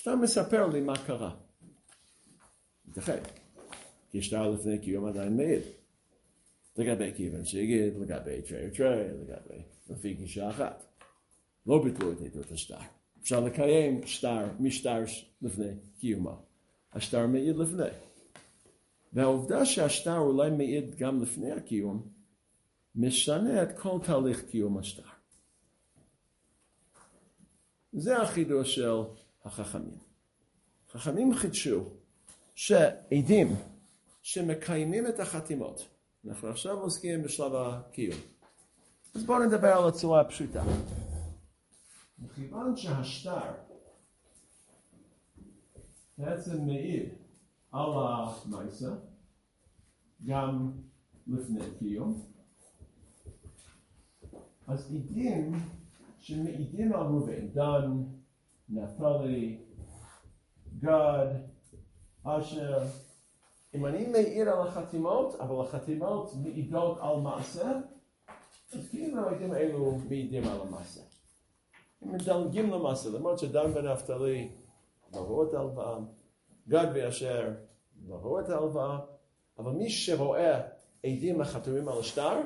השטר מספר לי מה קרה. ייתכן, כי השטר לפני קיום עדיין מעיד. לגבי כיוון שיגיד, לגבי תרי ותרי, לגבי לפי גישה אחת. לא ביטלו את עדות השטר. אפשר לקיים שטר, משטר לפני קיומו. השטר מעיד לפני. והעובדה שהשטר אולי מעיד גם לפני הקיום, משנה את כל תהליך קיום השטר. זה החידוש של החכמים. חכמים חידשו שעדים שמקיימים את החתימות, אנחנו עכשיו עוסקים בשלב הקיום. אז בואו נדבר על הצורה הפשוטה. מכיוון שהשטר בעצם מעיד על המייסה, גם לפני קיום, אז עדים שמעידים על ראובן, דן, נפתלי, גד, אשר, אם אני מעיד על החתימות, אבל החתימות מעידות על מעשה, אז כאילו העדים האלו מעידים על המעשה. הם מדלגים למעשה, למרות שדן ונפתלי לא ראו את ההלוואה, גד ואשר לא ראו את ההלוואה, אבל מי שרואה עדים החתומים על השטר,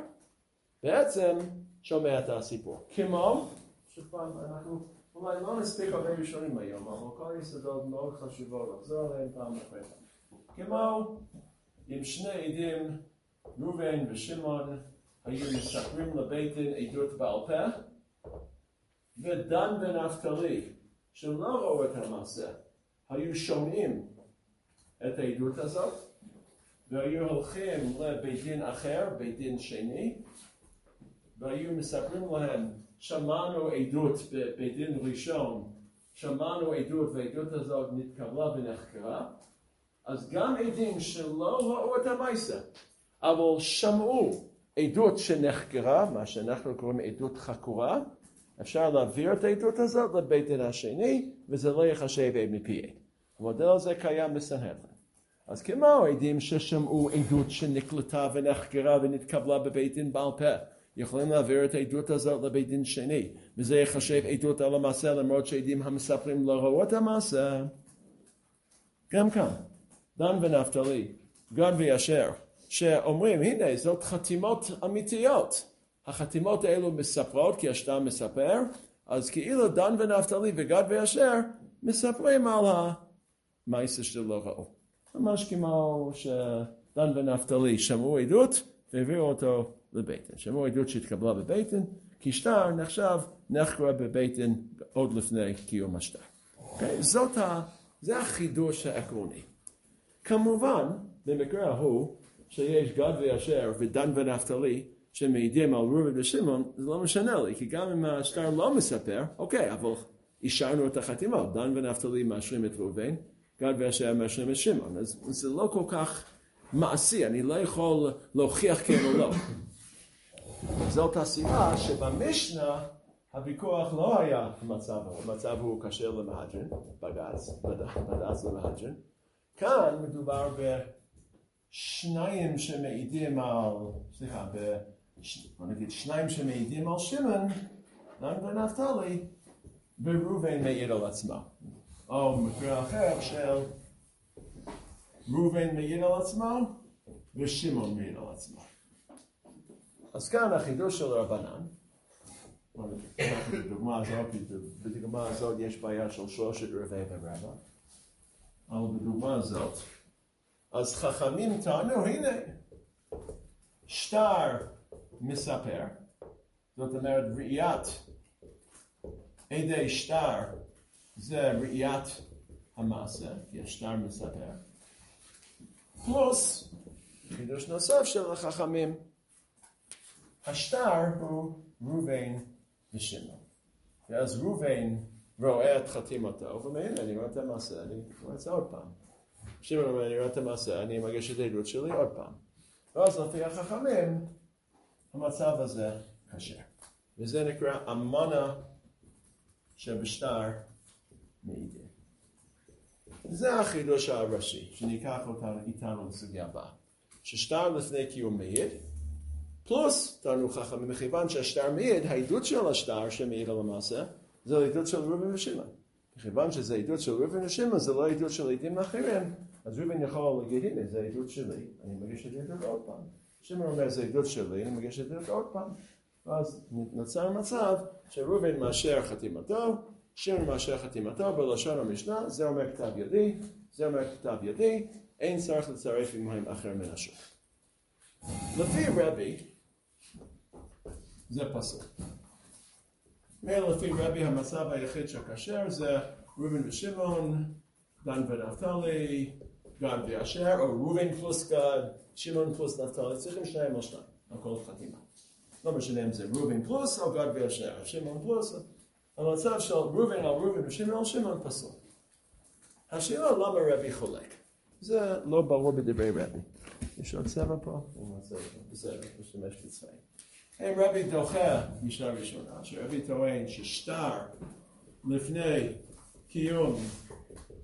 בעצם שומע את הסיפור. כמו, שוב פעם, אנחנו אולי לא נספיק הרבה ראשונים היום, אבל כל היסודות מאוד חשובות לחזור עליהם פעם פעם. כמו אם שני עדים, ראובן ושמעון, היו מספרים לבית דין עדות בעל פה, ודן ונפתלי, שלא ראו את המעשה, היו שומעים את העדות הזאת, והיו הולכים לבית דין אחר, בית דין שני, והיו מספרים להם, שמענו עדות בבית דין ראשון, שמענו עדות והעדות הזאת נתקבלה ונחקרה, אז גם עדים שלא ראו את המעשה, אבל שמעו עדות שנחקרה, מה שאנחנו קוראים עדות חקורה, אפשר להעביר את העדות הזאת לבית דין השני, וזה לא יחשב עד מפי עד. המודל הזה קיים בסנהדרין. אז כמו עדים ששמעו עדות שנקלטה ונחקרה ונתקבלה בבית דין בעל פה, יכולים להעביר את העדות הזאת לבית דין שני, וזה יחשב עדות על המעשה למרות שעדים המספרים לא ראו את המעשה. גם כאן, דן ונפתלי, גד וישר, שאומרים הנה זאת חתימות אמיתיות. החתימות האלו מספרות כי השטר מספר, אז כאילו דן ונפתלי וגד וישר מספרים על המעשה שלא ראו. ממש כמו שדן ונפתלי שמעו עדות והביאו אותו דין. שמעו עדות שהתקבלה דין, כי שטר נחשב נחקרה דין עוד לפני קיום השטר. Okay? זאת ה... זה החידוש העקרוני. כמובן, במקרה ההוא, שיש גד וישר ודן ונפתלי, שמעידים על ראובן ושמעון, זה לא משנה לי, כי גם אם השטר לא מספר, אוקיי, אבל אישרנו את החתימה, דן ונפתלי מאשרים את ראובן, גד ואשר מאשרים את שמעון, אז זה לא כל כך מעשי, אני לא יכול להוכיח כן או לא. זאת הסיבה שבמשנה הוויכוח לא היה המצב, המצב הוא כשר למהדרין, בג"ץ, בג"ץ למהדרין. כאן מדובר בשניים שמעידים על, סליחה. בוא נגיד שניים שמעידים על שמעון, דן ונפתלי, וראובן מעיד על עצמו. או מקרה אחר של ראובן מעיד על עצמו ושמעון מעיד על עצמו. אז כאן החידוש של רבנן, בדוגמה הזאת, בדוגמה הזאת יש בעיה של שלושת רבעי ורבע, אבל בדוגמה הזאת, אז חכמים טענו, הנה, שטר מספר, זאת אומרת ראיית עדי שטר זה ראיית המעשה, כי השטר מספר, פלוס חידוש נוסף של החכמים, השטר הוא ראובן ושמעון. ואז ראובן רואה את חתימתו, ומעין, אני רואה את המעשה, אני רואה את זה עוד פעם. שמעון אומר, אני רואה את המעשה, אני מגיש את העדות שלי עוד פעם. ואז לפי החכמים, המצב הזה כשר. וזה נקרא אמנה שבשטר מעידים. זה החידוש הראשי, שניקח אותנו איתנו לסוגיה הבאה. ששטר לפני קיום מעיד, פלוס, תרנו חכמים, מכיוון שהשטר מעיד, העדות של השטר שמעיד על המעשה, זה העדות של ראובן ושמעון. מכיוון שזה עדות של ראובן ושמעון, זה לא עדות של עדים אחרים, אז ראובן יכול להגיד, הנה, זה עדות שלי, אני מגיש את העדות עוד פעם. שמעון אומר, זה עדות שלי, אני מגיש את העדות עוד פעם. ואז נוצר מצב שראובן מאשר חתימתו, שמעון מאשר חתימתו בלשון המשנה, זה אומר כתב ידי, זה אומר כתב ידי, אין צריך לצרף עמהם אחר מן השוק. לפי רבי, זה פסוק. מילא לפי רבי המצב היחיד שכשר זה ראובן ושמעון, דן ונפתלי, גד ואשר, או ראובן פלוס גד, שמעון פלוס נפתלי, צריכים שניים או שניים, על כל חתימה. לא משנה אם זה ראובן פלוס או גד ואשר, שמעון פלוס, המצב של ראובן על ראובן ושמעון, שמעון פסול. השאלה למה רבי חולק, זה לא ברור בדברי רבי. יש עוד צבע פה? בסדר, נשתמש בצבעים. אם רבי דוחה משנה ראשונה, שרבי טוען ששטר לפני קיום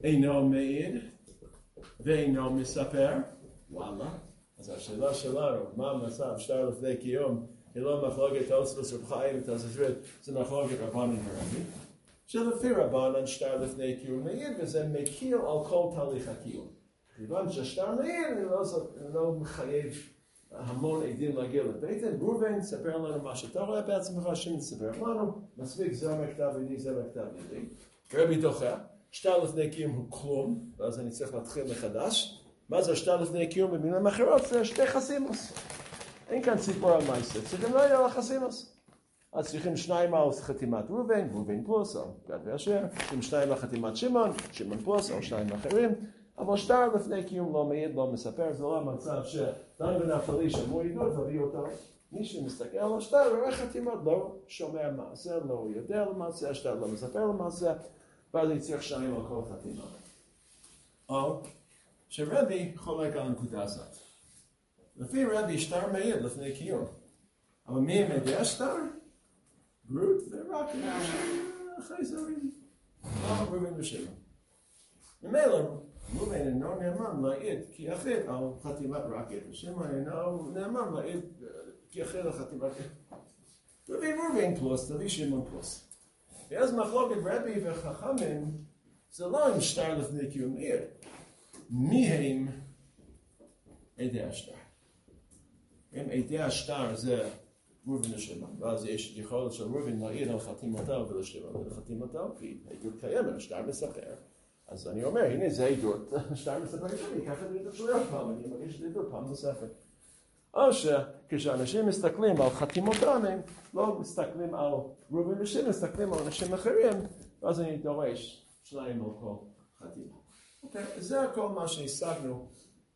אינו מעיד ואינו מספר, וואלה, אז השאלה שלנו, מה המצב שטר לפני קיום, היא לא מחלוקת אוספוס רב חיים ותוספות, זה מחלוקת רבנן ורבי, שלפי רבנן שטר לפני קיום מעיד וזה מכיר על כל תהליך הקיום. כיוון ששטר מעיד, לא מחייב המון עדים להגיע דין, ראובן, ספר לנו מה שאתה רואה בעצמך, שמעון ספר לנו, מספיק זה מכתב ידי, זה מכתב ידי. רבי דוחה, שטר לפני קיום הוא כלום, ואז אני צריך להתחיל מחדש. מה זה שטר לפני קיום במילים אחרות? זה שתי חסימוס. אין כאן סיפור על מייסר, צריכים לא יהיה לחסימוס. אז צריכים שניים על חתימת ראובן, ראובן פלוס, או גד ואשר, צריכים שניים על חתימת שמעון, שמעון פלוס, או שניים אחרים. אבל שטר לפני קיום לא מעיד, לא מספר, זה לא המצב שדן ונפתלי שמעו עדות, תביא אותו. מי שמסתכל על השטר רואה חתימות, לא שומע מעשה, לא יודע למעשה, השטר לא מספר למעשה, ואז אני צריך שניים על כל חתימה. או שרבי חולק על הנקודה הזאת. לפי רבי שטר מעיד לפני קיום. אבל מי יודע שטר? גרוט ורק החייזרים. לא רובין ושמעון. ממילא ראובן אינו נאמן להעיד כי יחיד על חתימת רקד, ושמעון אינו נאמן להעיד כי יחיד על חתימת רקד. תביא ראובן פלוס, תביא שמעון פלוס. ואז מחלוקת רבי וחכמים זה לא אם שטר לפני קיום עיר. מי הם עדי השטר? אם עדי השטר זה ראובן ושמעון, ואז יש יכולת של ראובן להעיד על חתימתו ולשמעון ולחתימתו, כי עדות קיימת, השטר מספר. אז אני אומר, הנה זה עדות, שתיים מספר לי, אני אקח את העדות שלי עוד פעם, אני מרגיש את העדות פעם נוספת. או שכשאנשים מסתכלים על חתימותם, הם לא מסתכלים על רובין ושם, מסתכלים על אנשים אחרים, ואז אני דורש שניים על כל חתימה. אוקיי, זה הכל מה שהשגנו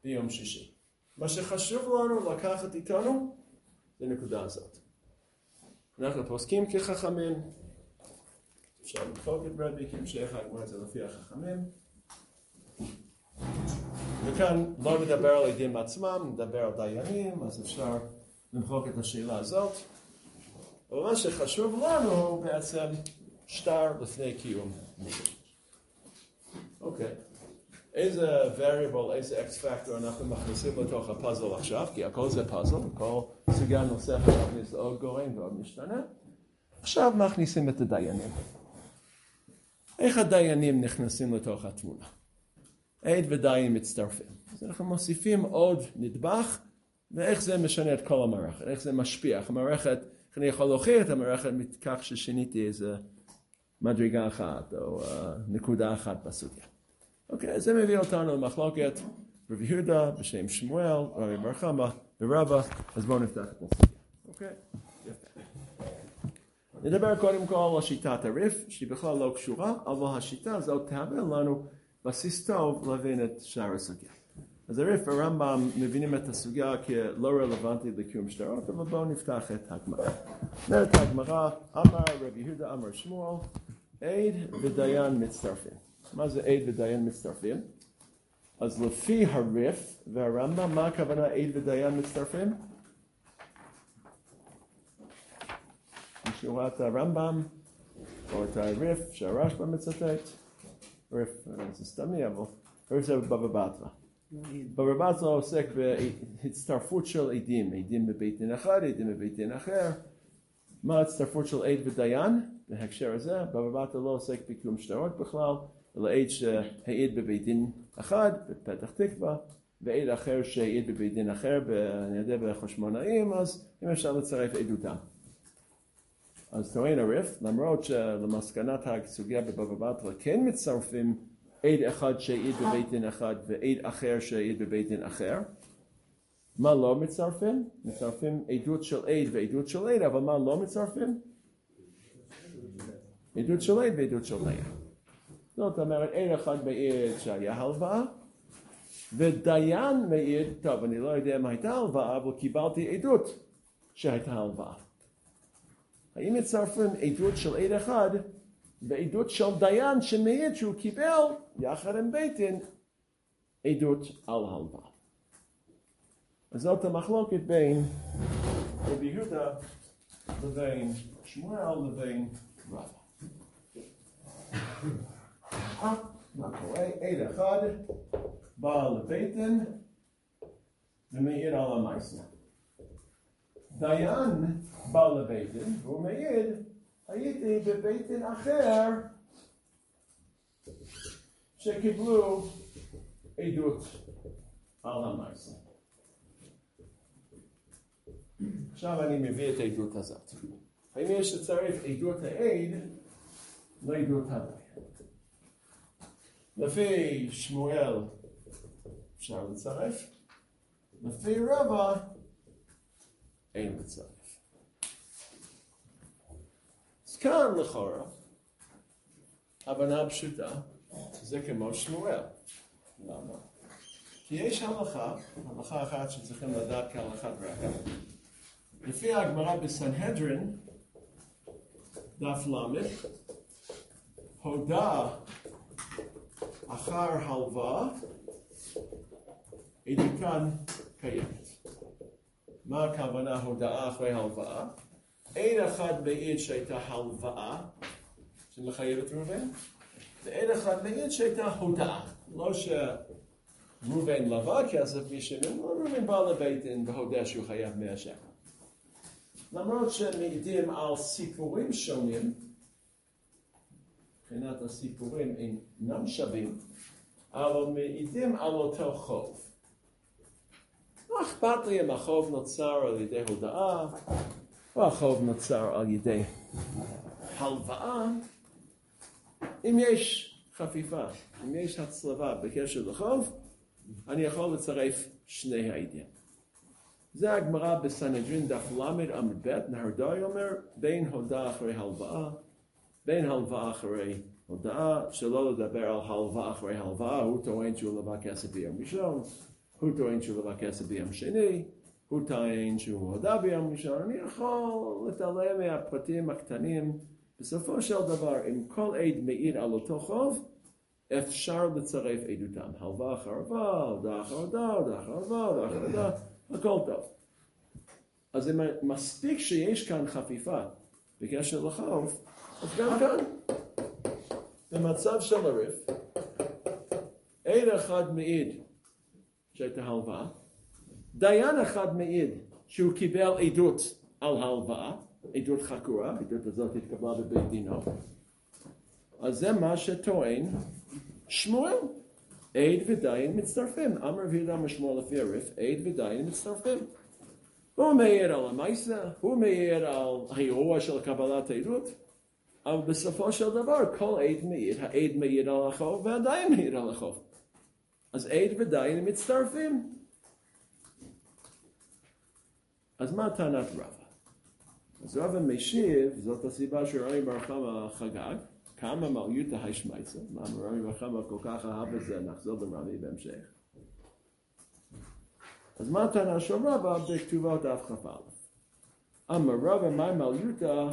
ביום שישי. מה שחשוב לנו לקחת איתנו, זה נקודה הזאת. אנחנו פוסקים כחכמים, אפשר למחוק את רבי כהמשך הגמרא זה לפי החכמים. וכאן לא נדבר על עדים עצמם, נדבר על דיינים, אז אפשר למחוק את השאלה הזאת. אבל מה שחשוב לנו הוא בעצם שטר לפני קיום. אוקיי. איזה variable, איזה x factor אנחנו מכניסים לתוך הפאזל עכשיו, כי הכל זה פאזל, כל סוגיה נוספת להכניס עוד גורם ועוד משתנה. עכשיו מכניסים את הדיינים. איך הדיינים נכנסים לתוך התמונה? עד ודיין מצטרפים. אז אנחנו מוסיפים עוד נדבך, ואיך זה משנה את כל המערכת, איך זה משפיע, המערכת, איך אני יכול להוכיח את המערכת מכך ששיניתי איזה מדרגה אחת או uh, נקודה אחת בסוגיה. אוקיי, זה מביא אותנו למחלוקת רבי יהודה בשם שמואל, רבי בר ורבא, אז בואו נפתח את הסוגיה. אוקיי. נדבר קודם כל על שיטת הריף, שהיא בכלל לא קשורה, אבל השיטה הזאת תהווה לנו בסיס טוב להבין את שאר הסוגיה. אז הריף הרמב"ם מבינים את הסוגיה כלא רלוונטית לקיום שטרות, אבל בואו נפתח את הגמרא. אומרת הגמרא, אמר רבי יהודה אמר שמואל, עד ודיין מצטרפים. מה זה עד ודיין מצטרפים? אז לפי הריף והרמב"ם, מה הכוונה עד ודיין מצטרפים? משורת הרמב"ם, או את הריף שהרשב"א מצטט, ריף זה סתמי, אבל ריף זה בבא בתרא. בבא בתרא עוסק בהצטרפות של עדים, עדים בבית דין אחד, עדים בבית דין אחר. מה ההצטרפות של עד ודיין? בהקשר הזה, בבא בתרא לא עוסק בקיום שטרות בכלל, אלא עד שהעיד בבית דין אחד, בפתח תקווה, ועד אחר שהעיד בבית דין אחר, אני יודע, בחשמונאים, אז אם אפשר לצרף עדותם. אז טוען הריף, למרות שלמסקנת הסוגיה בבבא בתרא כן מצרפים עד אחד שהעיד בבית דין אחד ועד אחר שהעיד בבית דין אחר, מה לא מצרפים? מצרפים עדות של עד ועדות של עד, אבל מה לא מצרפים? עדות של עד ועדות של דיין. זאת אומרת, עד אחד מעיד שהיה הלוואה, ודיין מעיד, טוב, אני לא יודע אם הייתה הלוואה, אבל קיבלתי עדות שהייתה הלוואה. האם מצרפים עדות של עד אחד ועדות של דיין שמעיד שהוא קיבל, יחד עם בית דין, עדות על הלוואה. אז זאת המחלוקת בין רבי יהודה לבין שמואל לבין רבא. מה קורה? עד אחד בא לבית דין ומעיד על המייסר. דיין בא דין והוא מעיד, הייתי דין אחר שקיבלו עדות על המייסר. עכשיו אני מביא את העדות הזאת. האם יש לצרף עדות העד לעדות הדיין? לפי שמואל אפשר לצרף, לפי רבא אין לצרף. אז כאן לכאורה, הבנה פשוטה, זה כמו שמואל. למה? כי יש הלכה, הלכה אחת שצריכים לדעת כהלכת רקע. לפי הגמרא בסנהדרין, דף ל', הודה אחר הלוואה, עדותן קיימת. מה הכוונה הודעה אחרי הלוואה? אין אחד מעיד שהייתה הלוואה, שמחייב את ראובן, ואין אחד מעיד שהייתה הודעה. לא שראובן לווה כסף משלם, לא ראובן בא לבית דין והודה שהוא חייב מאה שקל. למרות שמעידים על סיפורים שונים, מבחינת הסיפורים אינם שווים, אבל מעידים על אותו חוב. לא אכפת לי אם החוב נוצר על ידי הודאה, או החוב נוצר על ידי הלוואה. אם יש חפיפה, אם יש הצלבה בקשר לחוב, אני יכול לצרף שני העדים. זה הגמרא בסנהדרין דף ל עמוד ב', נהרדאי אומר, בין הודאה אחרי הלוואה, בין הלוואה אחרי הודאה, שלא לדבר על הלוואה אחרי הלוואה, הוא טוען שהוא לווה כסף ביום ראשון, הוא טוען שהוא לווה כסף ביום שני, הוא טוען שהוא הודה ביום ראשון, אני יכול להתעלם מהפרטים הקטנים, בסופו של דבר, אם כל עד מעיד על אותו חוב, אפשר לצרף עדותם, הלוואה אחר הלוואה, הודאה אחר אחר הלוואה, הודאה אחר הודאה, הכל טוב. אז אם מספיק שיש כאן חפיפה בקשר לחוב, אז גם כאן, במצב של הריף, עד אחד מעיד שהייתה הלוואה, דיין אחד מעיד שהוא קיבל עדות על הלוואה, עדות חקורה, העדות הזאת התקבלה בבית דינו, אז זה מה שטוען שמואל. עד ודיין מצטרפים. אמר וידע משמואל לפי הריף, עד ודיין מצטרפים. הוא מעיר על המייסה, הוא מעיר על האירוע של קבלת העדות, אבל בסופו של דבר כל עד מעיר, העד מעיר על החוב והדיין מעיר על החוב. אז עד ודיין מצטרפים. אז מה טענת רבא? אז רבא משיב, זאת הסיבה שרואים ברחם חגג, כמה מליותא השמייצה, מה רבי מחמא כל כך אהב את זה, נחזור לרבי בהמשך. אז מה הטענה של רבא בכתובה דף כ"א? אמר רבא מה מליותא,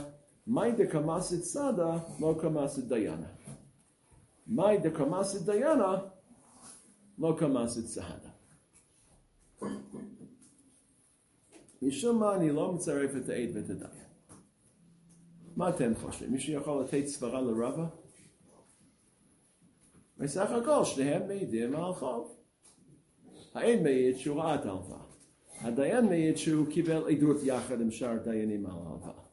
מאי דקמאסית סדה, לא קמאסית דיינה. מאי דקמאסית דיינה, לא קמאסית סהדה. משום מה אני לא מצרף את העד ואת הדיין. מה אתם חושבים? מישהו יכול לתת סברה לרבה? בסך הכל שניהם מעידים על חוב. האין מעיד שהוא ראה את ההלוואה. הדיין מעיד שהוא קיבל עדות יחד עם שאר דיינים על ההלוואה.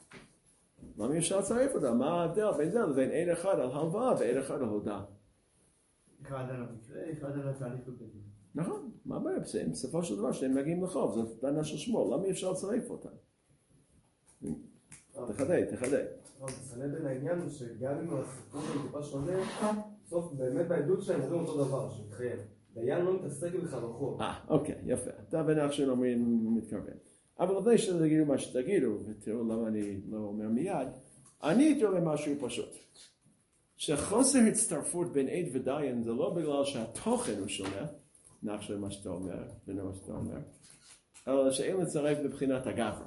למה אי אפשר לצרף אותה? מה ההבדל בין זה לבין עד אחד על הלוואה ועד אחד על הודעה? אחד על המקרה, אחד על התהליך בבית נכון, מה הבעיה? בסופו של דבר שהם מגיעים לחוב, זאת טענה של שמואל, למה אי אפשר לצרף אותה? תחדד, תחדד. המסנן בין העניין הוא שגם אם הסיפור הוא טיפה שונה, בסוף באמת בעדות שלהם אומרים אותו דבר, שמתחייב. דיין לא מתעסק בכלל בחוב. אה, אוקיי, יפה. אתה ונח של אומרים מתכוון. אבל לפני שתגידו מה שתגידו, ותראו למה אני לא אומר מיד, אני הייתי אומר משהו פשוט. שחוסר הצטרפות בין עד ודיין זה לא בגלל שהתוכן הוא שונה, נח של מה שאתה אומר, ומה שאתה אומר, אלא שאין לצרף מבחינת הגברה.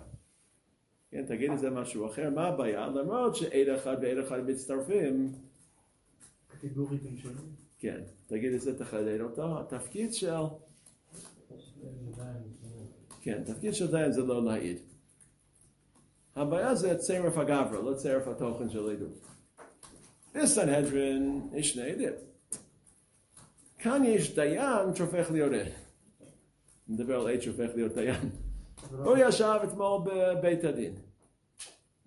כן, תגיד איזה משהו אחר, מה הבעיה? למרות שעד אחד ועד אחד מצטרפים, קטגוריתם שונים. כן, תגיד את זה, תחדד אותו, התפקיד של, כן, תפקיד של דיין זה לא להעיד. הבעיה זה צירף הגברה, לא צירף התוכן של עדות. בסנהדרין יש שני עדים. כאן יש דיין שהופך להיות עד. נדבר על עד שהופך להיות דיין. הוא ישב אתמול בבית הדין,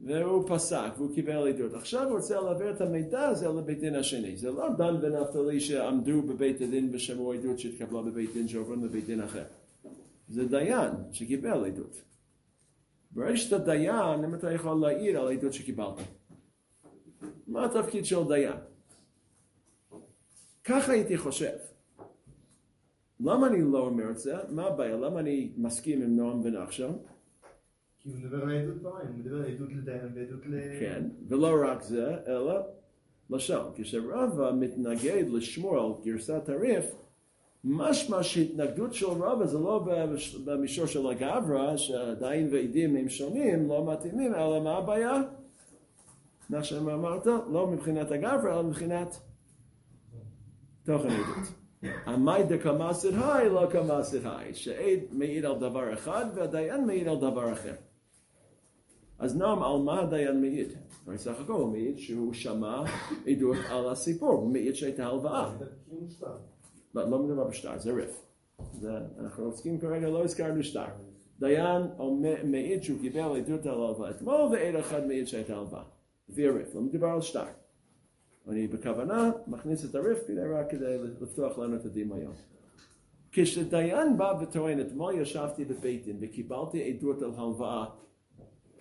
והוא פסק, והוא קיבל עדות. עכשיו הוא רוצה להעביר את המידע הזה לבית דין השני. זה לא דן ונפתלי שעמדו בבית הדין ושמעו עדות שהתקבלה בבית דין שעוברים לבית דין אחר. זה דיין שקיבל עדות. ברגע שאתה דיין, אם אתה יכול להעיר על העדות שקיבלת. מה התפקיד של דיין? ככה הייתי חושב. למה אני לא אומר את זה? מה הבעיה? למה אני מסכים עם נועם ונחשון? כי הוא מדבר על עדות פעמיים, הוא מדבר על עדות לדיין ועדות ל... כן, ולא רק זה, אלא לשון. כשרבא מתנגד לשמור על גרסת הריף, משמע שהתנגדות של רבא זה לא במישור של הגברא, שעדיין ועדים הם שונים, לא מתאימים, אלא מה הבעיה? מה שאמרת, לא מבחינת הגברא, אלא מבחינת תוכן עדות. המאי דקמאסד היי לא קמאסד היי, שעד מעיד על דבר אחד והדיין מעיד על דבר אחר. אז נועם, על מה הדיין מעיד? הרי סך הכל הוא מעיד שהוא שמע עדות על הסיפור, הוא מעיד שהייתה הלוואה. לא, לא מדובר בשטר, זה ריף. אנחנו עוסקים כרגע, לא הזכרנו שטר. דיין מעיד שהוא קיבל עדות על הלוואה אתמול, ועד אחד מעיד שהייתה הלוואה. לפי הריף, לא מדובר על שטר. אני בכוונה מכניס את הריף כדי רק כדי לפתוח לנו את הדמיון. כשדיין בא וטוען, אתמול ישבתי בבית דין וקיבלתי עדות על הלוואה,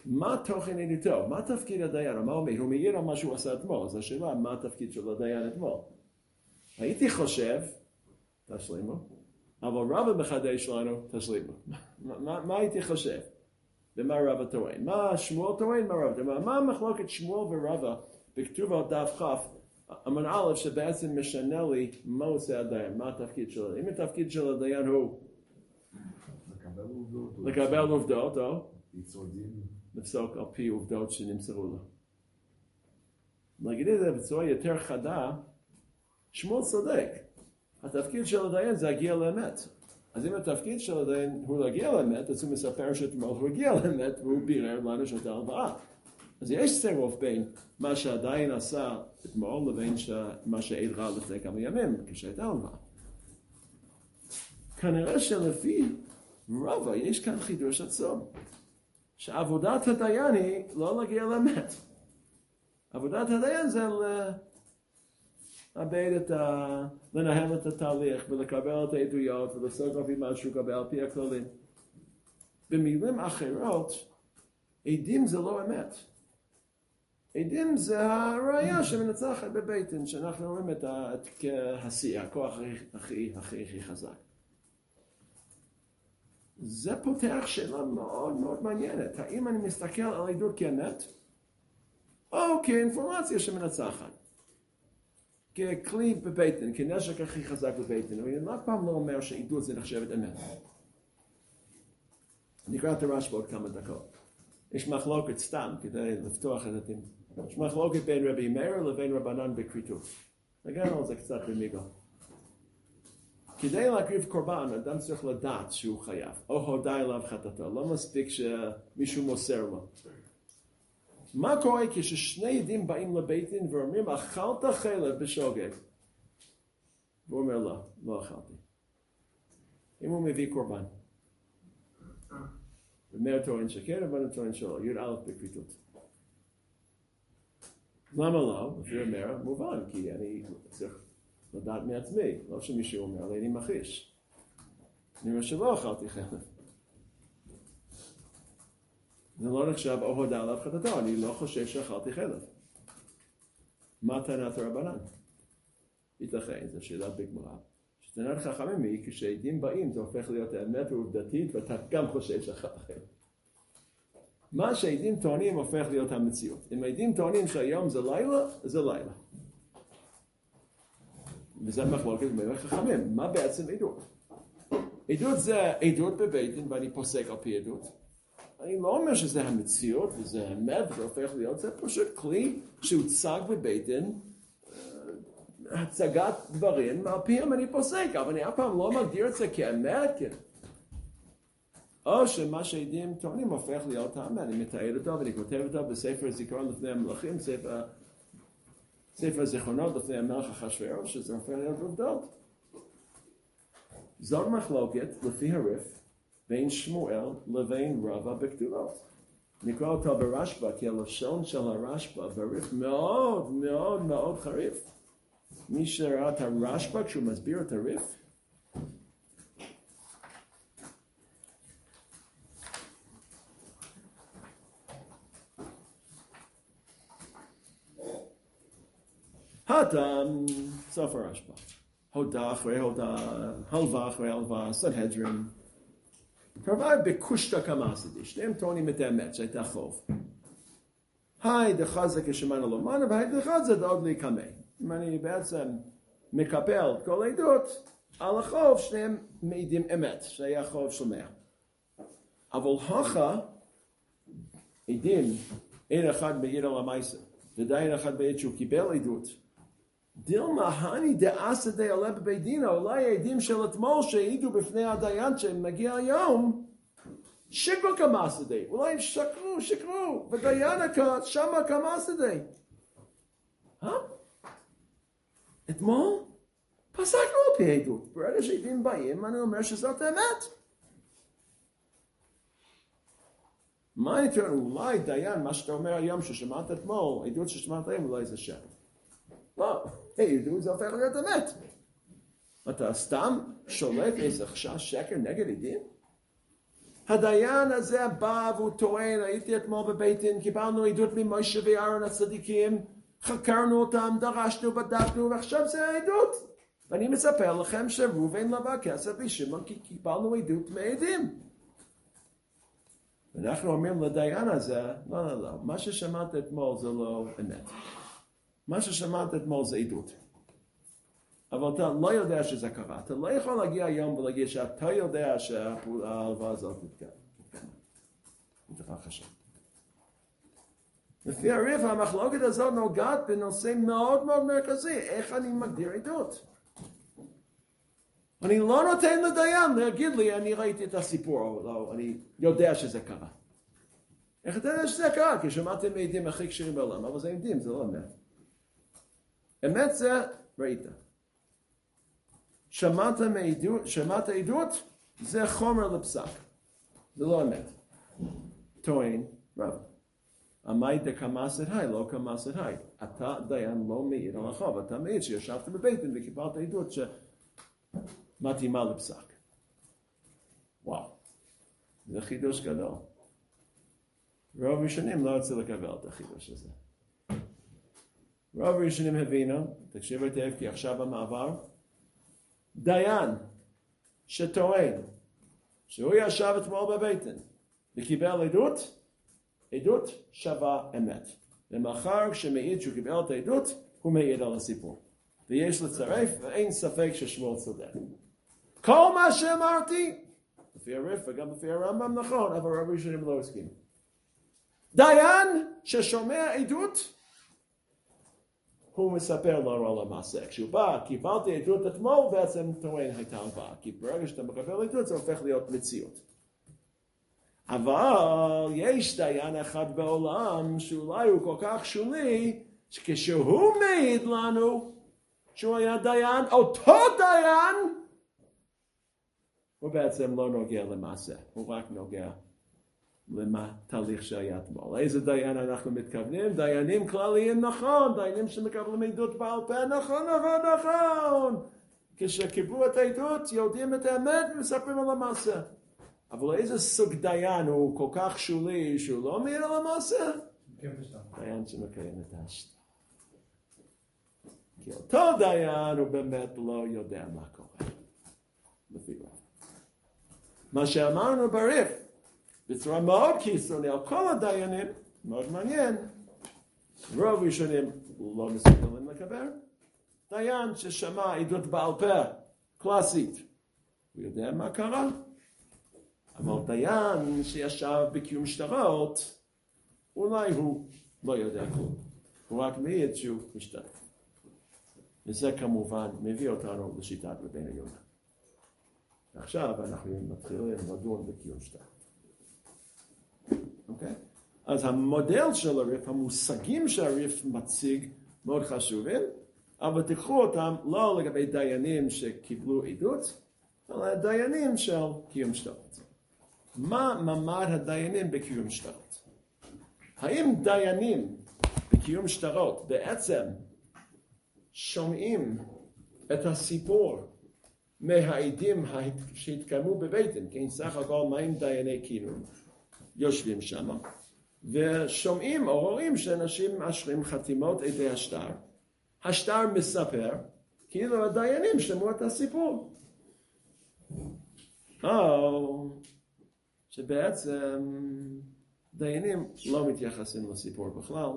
מה תוכן עדותו? מה תפקיד הדיין? מה אומר? הוא מעיר על מה שהוא עשה אתמול, אז השאלה, מה התפקיד של הדיין אתמול? הייתי חושב, תשלימו, אבל רבא מחדש לנו, תשלימו. מה, מה הייתי חושב? ומה רבא טוען? מה שמואל טוען? מה רבא טוען? מה המחלוקת שמואל ורבא בכתוב על דף כ' אמר א' שבעצם משנה לי מה עושה הדיין, מה התפקיד שלו. אם התפקיד של הדיין הוא לקבל עובדות או לפסוק על פי עובדות שנמסרו לו. להגיד את זה בצורה יותר חדה, שמואל צודק. התפקיד של הדיין זה להגיע לאמת. אז אם התפקיד של הדיין הוא להגיע לאמת, אז הוא מספר שאתמול הוא הגיע לאמת והוא בירר לנו שאתה הלוואה. אז יש צירוף בין מה שעדיין עשה אתמול לבין מה שהעיד רע לפני כמה ימים, כשהייתה הלוואה. כנראה שלפי רבא יש כאן חידוש עצום, שעבודת הדיין היא לא להגיע לאמת. עבודת הדיין זה לאבד את ה... לנהל את התהליך ולקבל את העדויות ולעשות על פי מה שהוא קבל על פי הכללים. במילים אחרות, עדים זה לא אמת. עדים זה הראייה שמנצחת בבטן, שאנחנו רואים את השיא, הכוח הכי הכי הכי חזק. זה פותח שאלה מאוד מאוד מעניינת, האם אני מסתכל על עדות כאמת, או כאינפורמציה שמנצחת, ככלי בבטן, כנשק הכי חזק בבטן, אני אף פעם לא אומר שעדות זה נחשבת אמת. נקרא את הרעש בעוד כמה דקות. יש מחלוקת סתם כדי לפתוח את הדין. יש מחלוקת בין רבי מאיר לבין רבנן בכריתות. נגענו על זה קצת במיגו. כדי להקריב קורבן, אדם צריך לדעת שהוא חייב, או הודע אליו חטאתו, לא מספיק שמישהו מוסר לו. מה קורה כששני עדים באים לבית דין ואומרים, אכלת חלב בשוגג? והוא אומר, לא, לא אכלתי. אם הוא מביא קורבן. ומאיר טוען שכן, אבל טוען שלא, י"א בכריתות. למה לא? לפי אומר, מובן, כי אני צריך לדעת מעצמי, לא שמישהו אומר לי, אני מכחיש. אני אומר שלא אכלתי חלב. זה לא נחשב או הודה על הפחתתו, אני לא חושב שאכלתי חלב. מה טענת הרבנן? ייתכן, זו שאלה בגמרא. שטענת חכמים היא, כשעדים באים זה הופך להיות אמת עובדתית ואתה גם חושב שאכלת חלב. מה שהעדים טוענים הופך להיות המציאות. אם העדים טוענים שהיום זה לילה, זה לילה. וזה מחלוקת בין החכמים. מה בעצם עדות? עדות זה עדות בבית דין ואני פוסק על פי עדות. אני לא אומר שזה המציאות וזה אמת וזה הופך להיות, זה פשוט כלי שהוצג דין, אה, הצגת דברים, על פיהם אני פוסק, אבל אני אף פעם לא מגדיר את זה כאמת, כן. או שמה שעדים טוענים הופך להיות האמת, אני מתעד אותו ואני כותב אותו בספר זיכרון לפני המלכים, ספר, ספר זיכרונות לפני המלך אחשוורוש, שזה הופך להיות עובדות. זאת מחלוקת לפי הריף בין שמואל לבין רבא בכתובות. נקרא אותו ברשב"א, כי הלשון של הרשב"א בריף מאוד מאוד מאוד חריף. מי שראה את הרשב"א כשהוא מסביר את הריף, הטעם, סוף הרשב"א. הודה אחרי הודה, הלווה אחרי הלווה, סנהדרין. קרבה בקושטא קמאסדי, שניהם טוענים את האמת, שהייתה חוב. היי דחזה כשמענו לא מנה, והי דחזה דוד לי קמא. אם אני בעצם מקפל כל העדות על החוב, שניהם מעידים אמת, שהיה חוב של מאה. אבל הכה, עדים, אין אחד מעיד על המייסר, ודיין אחד בעד שהוא קיבל עדות. דילמה הני דאסא דעלה בבית דינה, אולי העדים של אתמול שהעידו בפני הדיין שמגיע היום, שקרו די, אולי הם שקרו, שקרו, ודיין שמה כמאסא די. אה? אתמול פסקנו על פי עדות, ברגע שעדים באים אני אומר שזאת האמת. מה אני טוען, אולי דיין, מה שאתה אומר היום ששמעת אתמול, עדות ששמעת היום, אולי זה שם. לא, עדות זה הופך להיות אמת. אתה סתם שולט איזה חשש שקר נגד עדים? הדיין הזה בא והוא טוען, הייתי אתמול בבית דין, קיבלנו עדות ממשה ואהרון הצדיקים, חקרנו אותם, דרשנו, בדקנו, ועכשיו זה העדות. ואני מספר לכם שראובן לבא כסף ושמעון כי קיבלנו עדות מעדים. ואנחנו אומרים לדיין הזה, לא, לא, לא, מה ששמעת אתמול זה לא אמת. מה ששמעת אתמול זה עדות. אבל אתה לא יודע שזה קרה. אתה לא יכול להגיע היום ולהגיד שאתה יודע שההלוואה הזאת התרחשה. לפי הריף המחלוקת הזאת נוגעת בנושא מאוד מאוד מרכזי, איך אני מגדיר עדות. אני לא נותן לדיין להגיד לי, אני ראיתי את הסיפור, או לא, אני יודע שזה קרה. איך אתה יודע שזה קרה? כי שמעתם מעדים הכי קשרים בעולם, אבל זה עדים, זה לא אמת. אמת זה ראית. שמעת, מעדות, שמעת עדות, זה חומר לפסק. זה לא אמת. טוען רב. עמי דקמאסת היי, לא קמאסת היי. אתה דיין לא מעיד על החוב, אתה מעיד שישבת בבית דין וקיבלת עדות שמתאימה לפסק. וואו, זה חידוש גדול. רוב ראשונים לא רצו לקבל את החידוש הזה. רוב הראשונים הבינו, תקשיב היטב כי עכשיו המעבר, דיין שטוען שהוא ישב אתמול בבטן וקיבל עדות, עדות שווה אמת. ומאחר כשמעיד שהוא קיבל את העדות, הוא מעיד על הסיפור. ויש לצרף, ואין ספק ששמואל צודק. כל מה שאמרתי, לפי הריף וגם לפי הרמב"ם נכון, אבל רוב הראשונים לא הסכימו. דיין ששומע עדות, הוא מספר לו על המעשה. כשהוא בא, קיבלתי עדות אתמול, בעצם טוען הייתה הלוואה. כי ברגע שאתה מקבל עדות זה הופך להיות מציאות. אבל יש דיין אחד בעולם שאולי הוא כל כך שולי, שכשהוא מעיד לנו שהוא היה דיין, אותו דיין, הוא בעצם לא נוגע למעשה, הוא רק נוגע לתהליך שהיה אתמול. איזה דיין אנחנו מתכוונים? דיינים כלליים נכון, דיינים שמקבלים עדות בעל פה נכון, נכון, נכון. כשקיבלו את העדות יודעים את האמת ומספרים על המעשה. אבל איזה סוג דיין הוא כל כך שולי שהוא לא מעיר על המעשה? כן. דיין שמקיים את השטר. כי אותו דיין הוא באמת לא יודע מה קורה. לפי רב. מה שאמרנו בריף, בצורה מאוד קיצוני על כל הדיינים, מאוד מעניין, רוב ראשונים לא מסוגלים לקבל. דיין ששמע עדות בעל פה, קלאסית, הוא יודע מה קרה. אבל דיין שישב בקיום שטרות, אולי הוא לא יודע כלום. הוא רק מעיד שהוא משתתף. וזה כמובן מביא אותנו לשיטת רבינו יונה. ועכשיו אנחנו מתחילים לדון בקיום שטרות. אוקיי? אז המודל של הריף, המושגים שהריף מציג, מאוד חשובים, אבל תיקחו אותם לא לגבי דיינים שקיבלו עדות, אלא דיינים של קיום שטרות. מה מעמד הדיינים בקיום שטרות? האם דיינים בקיום שטרות בעצם שומעים את הסיפור מהעדים שהתקיימו בבית דין, כן, סך הכל מה עם דייני כינון? יושבים שם ושומעים או רואים שאנשים מאשרים חתימות עדי השטר. השטר מספר כאילו הדיינים שמעו את הסיפור. או שבעצם דיינים לא מתייחסים לסיפור בכלל,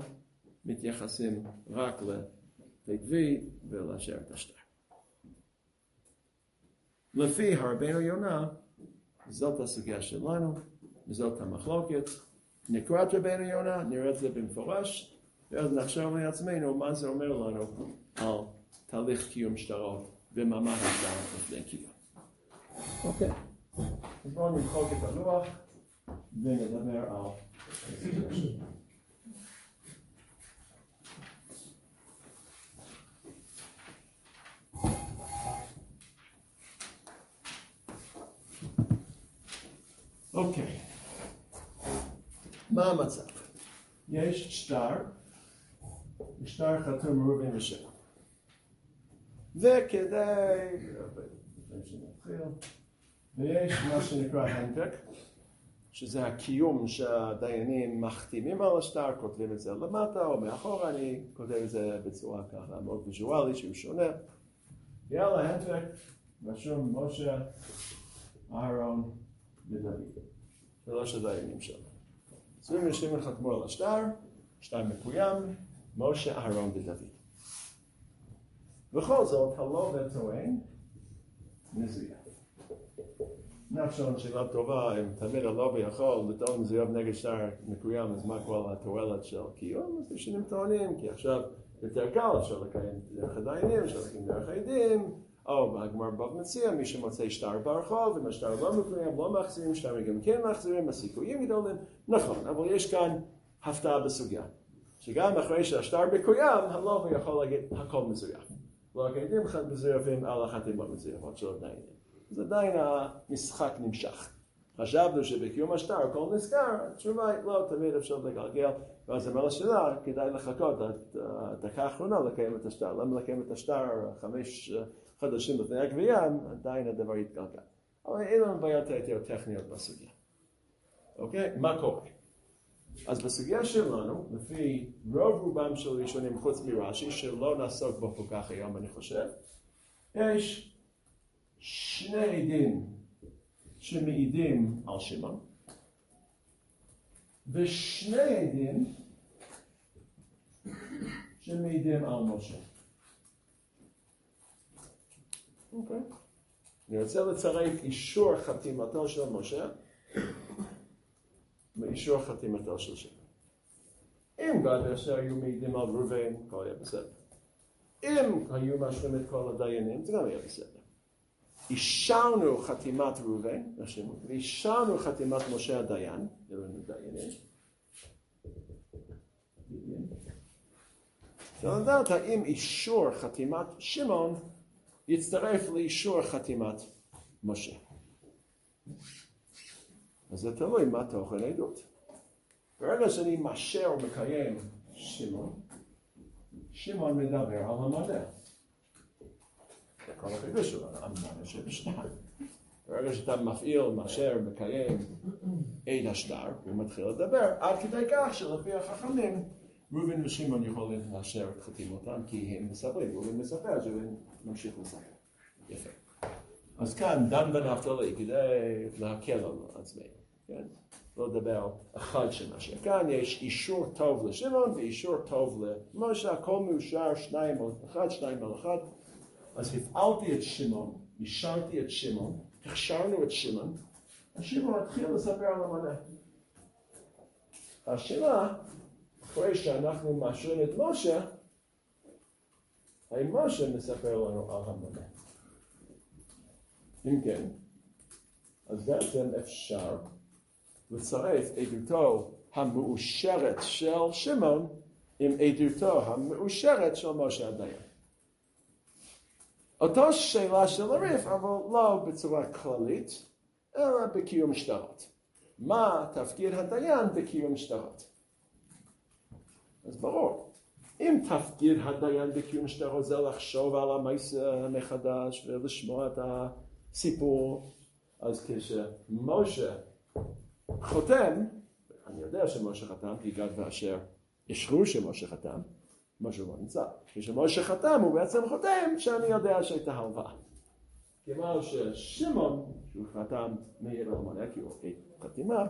מתייחסים רק וי ולאשר את השטר. לפי הרבנו יונה, זאת הסוגיה שלנו, וזאת המחלוקת. נקרא את רבנו יונה, נראה את זה במפורש, ואז נחשוב לעצמנו מה זה אומר לנו על תהליך קיום שטרות ומעמד השטר לפני קיום. אוקיי, אז בואו נמחוק את הלוח ונדבר על... אוקיי, מה המצב? יש שטר, שטר חתום ראובן ושבע. וכדי, ויש מה שנקרא הנדק, שזה הקיום שהדיינים מחתימים על השטר, כותבים את זה למטה או מאחורה, אני כותב את זה בצורה ככה מאוד ויזואלי שהוא שונה. יאללה, הנדק, רשום משה, אהרון ודוד. שלוש הדיינים שלו. עשרים ושתים חתמו על השטר, שטר מקוים, משה, אהרון ודוד. בכל זאת, הלא וטוען, מזויף. נחשון שאלה טובה, אם תמיד הלא יכול לטעון מזויף נגד שטר מקוים, אז מה כל התועלת של קיום? אז ראשונים טוענים, כי עכשיו יותר קל, אפשר לקיים דרך הדיינים, אפשר לקיים דרך העדים, או בגמר בב מציע, מי שמוצא שטר ברחוב, אם השטר לא מקוים, לא מחזירים, שטר גם כן מחזירים, הסיכויים גדולים, נכון, אבל יש כאן הפתעה בסוגיה, שגם אחרי שהשטר מקוים, הלא יכול להגיד הכל מזויף. לא עדים מזויפים על החתימות מזויפות של הדיינים. אז עדיין המשחק נמשך. חשבנו שבקיום השטר הכל נזכר, התשובה היא לא, תמיד אפשר לגלגל, ואז אמר לשאלה, כדאי לחכות עד הדקה האחרונה לקיים את השטר. למה לקיים את השטר חמש חודשים לפני הגבייה, עדיין הדבר יתגלגל. אבל אין לנו בעיות יותר טכניות בסוגיה. אוקיי? מה קורה? אז בסוגיה שלנו, לפי רוב רובם של ראשונים חוץ מרש"י, שלא נעסוק בו כל כך היום אני חושב, יש שני עדים שמעידים על שמעון, ושני עדים שמעידים על משה. אוקיי. אני רוצה לצרף אישור חתימתו של משה ואישור חתימתו של שמעון. אם גד ואשר היו מעידים על ראובן, הכל יהיה בסדר. אם היו מאשרים את כל הדיינים, זה גם יהיה בסדר. אישרנו חתימת ראובן, ואישרנו חתימת משה הדיין, אלוהינו דיינים. אפשר לדעת האם אישור חתימת שמעון יצטרף לאישור חתימת משה. אז זה תלוי מה תוכן העדות. ברגע שאני מאשר ומקיים שמעון, שמעון מדבר על. זה כל החידוש שלו, המונה שבשניים. ברגע שאתה מפעיל, מאשר, מקיים עד השטר, הוא מתחיל לדבר, עד כדי כך שלפי החכמים, ראובן ושמעון יכולים לאשר את חתימותם, כי הם מספרים, ראובן מספר, ראובן ממשיך לספר. יפה. אז כאן דן ונפתלי, כדי להקל על עצמנו, כן? לא לדבר על אחד שמאשר. כאן יש אישור טוב לשמעון ואישור טוב למשה, הכל מאושר שניים על אחד, שניים על אחד. אז הפעלתי את שמעון, אישרתי את שמעון, הכשרנו את שמעון, השמעון מתחיל לספר על המנה. השאלה, אחרי שאנחנו מאשרים את משה, האם משה מספר לנו על המנה? אם כן, אז בעצם אפשר לצרף עדותו המאושרת של שמעון עם עדותו המאושרת של משה הדיין. אותו שאלה של הריף, אבל לא בצורה כללית, אלא בקיום שטרות. מה תפקיד הדיין בקיום שטרות? אז ברור, אם תפקיד הדיין בקיום שטרות זה לחשוב על המעשה מחדש ולשמוע את הסיפור, אז כשמשה חותם, אני יודע שמשה חתם, כי גד ואשר אישרו שמשה חתם, משה לא נמצא. כשמשה חתם הוא בעצם חותם שאני יודע שהייתה הלוואה. כמו ששמעון, שהוא חתם מעיר אלמונה, כי הוא חתימה,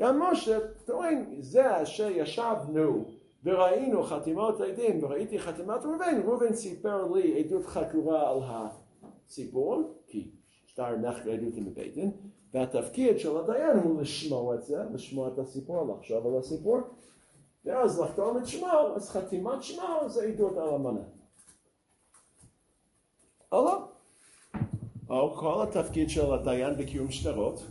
גם משה טוען, זה אשר ישבנו וראינו חתימות עדים וראיתי חתימת ראובן, ראובן סיפר לי עדות חקורה על הסיפור, כי שטר נחקר עדות עם דין, והתפקיד של הדיין הוא לשמוע את זה, לשמוע את הסיפור, לחשוב על הסיפור, ואז לחתום את שמו, אז חתימת שמו זה עדות על המנה. או לא. או כל התפקיד של הדיין בקיום שטרות,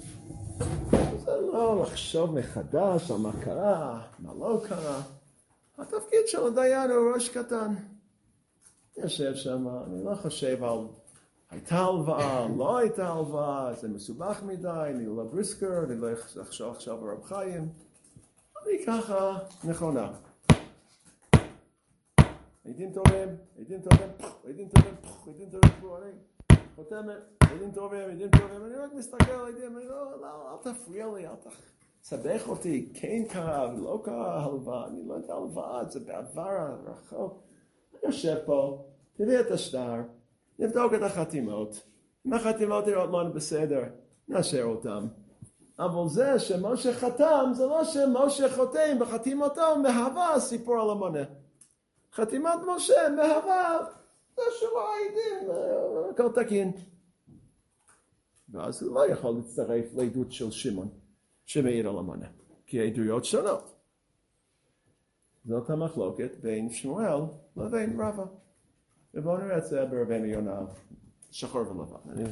זה לא לחשוב מחדש על מה קרה, מה לא קרה. התפקיד של הדיין הוא ראש קטן. יושב שם, אני לא חושב על הייתה הלוואה, לא הייתה הלוואה, זה מסובך מדי, אני לא בריסקר, אני לא אחשוב עכשיו על רב חיים. אני ככה נכונה. עדים טובים, עדים טובים, עדים טובים, עדים טובים, אני חותמת, עדים טובים, עדים טובים, אני רק מסתכל על עדים, אני לא, לא, אל תפריע לי, אל תסבך אותי, כן קרה, לא קרה הלוואה, אני לא יודע הלוואה, זה בעבר הרחוק. אני יושב פה, תביא את השטר, נבדוק את החתימות, אם החתימות נראות לנו בסדר, נאשר אותן. אבל זה שמשה חתם, זה לא שמשה חותם בחתימתו מהווה סיפור על המונה. חתימת משה מהווה, זה שלא העדים, הכל תקין. ואז הוא לא יכול להצטרף לעדות של שמעון שמעיד על המונה, כי העדויות שונות. זאת המחלוקת בין שמואל לבין רבא. ובואו נראה את זה ברבנו יונה, שחור ולבן. אני,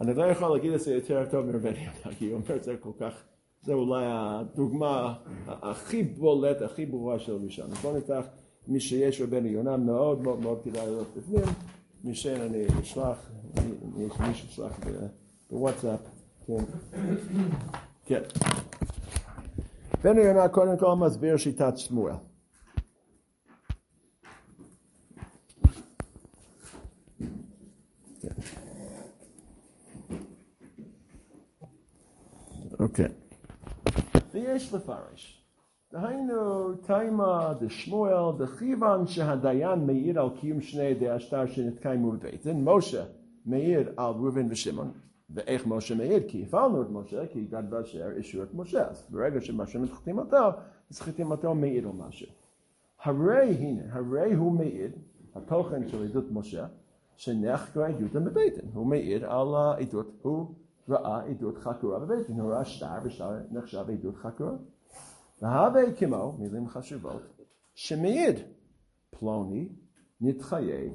אני לא יכול להגיד את זה יותר טוב מרבנו יונה, כי הוא אומר את זה כל כך, זה אולי הדוגמה הכי בולט, הכי ברורה של ראשון. בואו נפתח מי שיש רבנו יונה, מאוד מאוד מאוד כדאי לראות בפנים. מי שאין אני אשלח, יש מישהו שלח בוואטסאפ, כן. כן. בנו יונה קודם כל מסביר שיטת שמואל. אוקיי. ויש לפרש. דהיינו, תימא דשמואל דכיוון שהדיין מעיד על קיום שני עדי השטר שנתקיימו בבית דין, משה מעיד על ראובן ושמעון. ואיך משה מעיד? כי הפעלנו את משה, כי גד באשר אישרו את משה. אז ברגע שמאשרים את חתימתו, אז חתימתו מעיד על משהו. הרי הנה, הרי הוא מעיד, התוכן של עדות משה, שנחקר עדות בבית דין. הוא מעיד על העדות, הוא ראה עדות חקורה דין, הוא ראה שטר ושטר נחשב עדות חקורה. והווה כמו, מילים חשובות, שמעיד פלוני נתחייב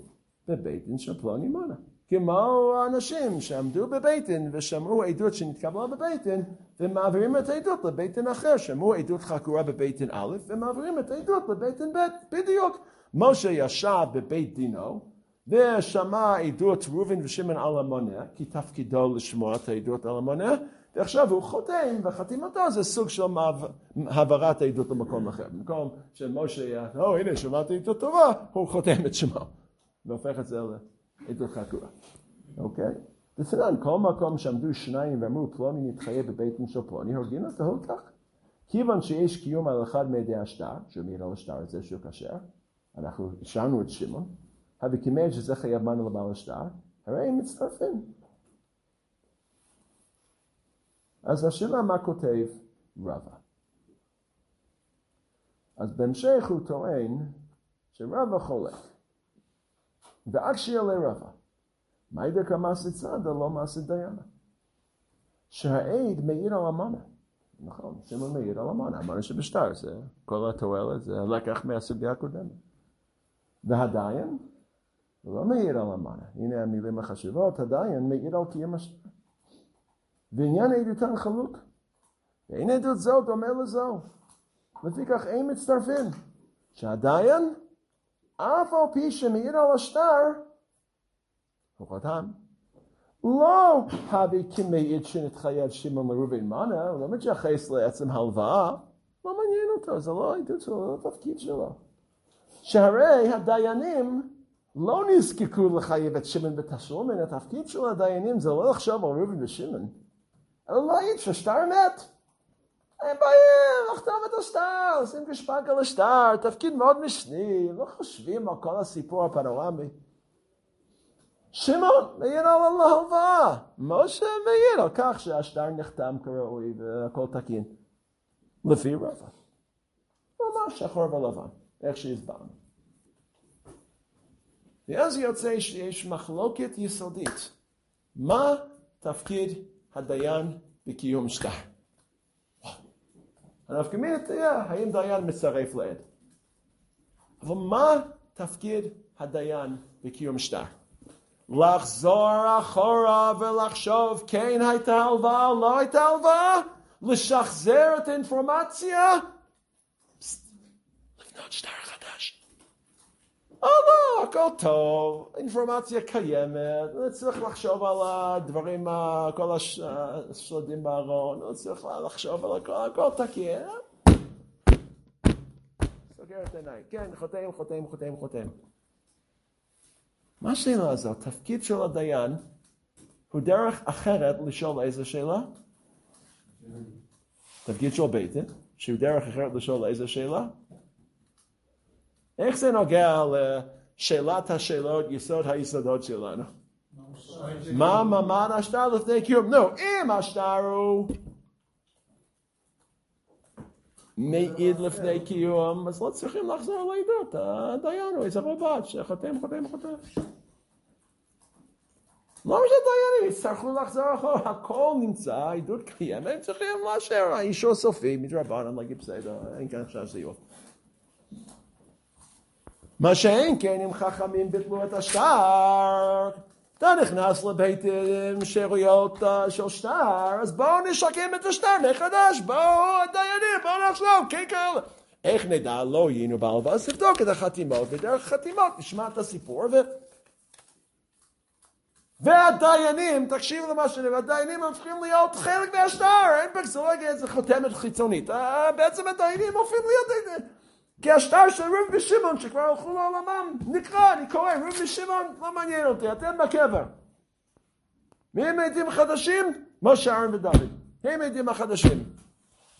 דין של פלוני מונה. כמו האנשים שעמדו דין ושמעו עדות שנתקבלה דין ומעבירים את העדות דין אחר, שמעו עדות חקורה דין א' ומעבירים את העדות דין ב', בדיוק. משה ישב בבית דינו ושמע עדות ראובן ושמעון על המונה, כי תפקידו לשמוע את העדות על המונה, ועכשיו הוא חותם, וחתימתו זה סוג של העברת העדות למקום אחר. במקום שמשה, או הנה שמעתי עדות טובה, הוא חותם את שמו. והופך את זה לעדות חקורה. אוקיי? בסדר, כל מקום שעמדו שניים ואמרו פלוני נתחייב דין של פלוני, הורגים אותו כך. כיוון שיש קיום על אחד מידי השטר, שהוא מעיד על השטר הזה שהוא כשר, אנחנו השארנו את שמעון, כימד שזה חייב מנו לבעל השטר, הרי הם מצטרפים. אז השאלה מה כותב רבא. אז בהמשך הוא טוען שרבא חולק. ועד שיעלה רבא, מה ידע כמעשה צדה לא מעשה דיינה. שהעד מעיד על המנה. נכון, שמעון מעיד על המנה, המנה שבשטר זה כל התועלת, זה הלקח מהסוגיה הקודמת. והדיין, לא מעיד על המנה. הנה המילים החשובות, הדיין מעיד על קיום השטר. ועניין עדותן חלוק. ואין עדות זו דומה לזו. לפיכך אין מצטרפים. שהדיין, אף על פי שמעיד על השטר, הוא חתם. לא הביא כמעיד שנתחייב שמעון לראובן מנה, הוא לא מתייחס לעצם הלוואה, לא מעניין אותו, זה לא העדות שלו, זה התפקיד שלו. שהרי הדיינים לא נזקקו לחייב את שמעון בתשלומן, התפקיד של הדיינים זה לא לחשוב על ראובן ושמעון, אלא להעיד שהשטר מת. הם באים לחתום את השטר, עושים גשפנקה לשטר, תפקיד מאוד משני, לא חושבים על כל הסיפור הפנורמי. שמעון מעיד על הלוואה, משה מעיד על כך שהשטר נחתם כראוי והכל תקין. לפי רבא. ממש שחור ולבן, איך שהסברנו. ואז יוצא שיש מחלוקת יסודית. מה תפקיד הדיין בקיום שטר? הנפקא מינה תהיה האם דיין מצרף לעד. אבל מה תפקיד הדיין בקיום שטר? לחזור אחורה ולחשוב כן הייתה הלוואה או לא הייתה הלוואה? לשחזר את האינפורמציה? פסט, לבנות שטר חדש. לא, הכל טוב, אינפורמציה קיימת, לא צריך לחשוב על הדברים, כל הש- השלדים בארון, לא צריך לחשוב על הכל, הכל תקין. סוגר את העיניים, כן, חותם, חותם, חותם, חותם. מה השאלה הזאת? תפקיד של הדיין הוא דרך אחרת לשאול איזה שאלה? תפקיד של בית דין, שהוא דרך אחרת לשאול איזה שאלה? איך זה נוגע לשאלת השאלות, יסוד היסודות שלנו? מה מעמד השטר לפני קיום? נו, אם השטר הוא מעיד לפני קיום, אז לא צריכים לחזור לעדות, הדיין הוא איזה רב"ט שחותם, חותם, חותם. לא שהדיינים יצטרכו לחזור אחורה, הכל נמצא, העדות קיימת, הם צריכים לאשר, האישור סופי, מדרבנן, להגיד בסדר, אין כאן עכשיו זיוף. מה שאין כן אם חכמים את השטר, אתה נכנס לבית עם שאריות אה, של שטר, אז בואו נשקם את השטר מחדש, בואו הדיינים, בואו נחשוב, כן כאלה. איך נדע, לא היינו בהלוואה, אז תבדוק את החתימות, ודרך החתימות נשמע את הסיפור, ו... והדיינים, תקשיב למה שאני אומר, הדיינים הופכים להיות חלק מהשטר, אין בקסולוגיה איזה חותמת חיצונית, אה, בעצם הדיינים הופכים להיות... כי השטר של רוב ושמעון שכבר הלכו לעולמם נקרא, אני קורא, רוב ושמעון לא מעניין אותי, אתם בקבר. מי הם העדים החדשים? משה, אהרן ודוד. הם העדים החדשים.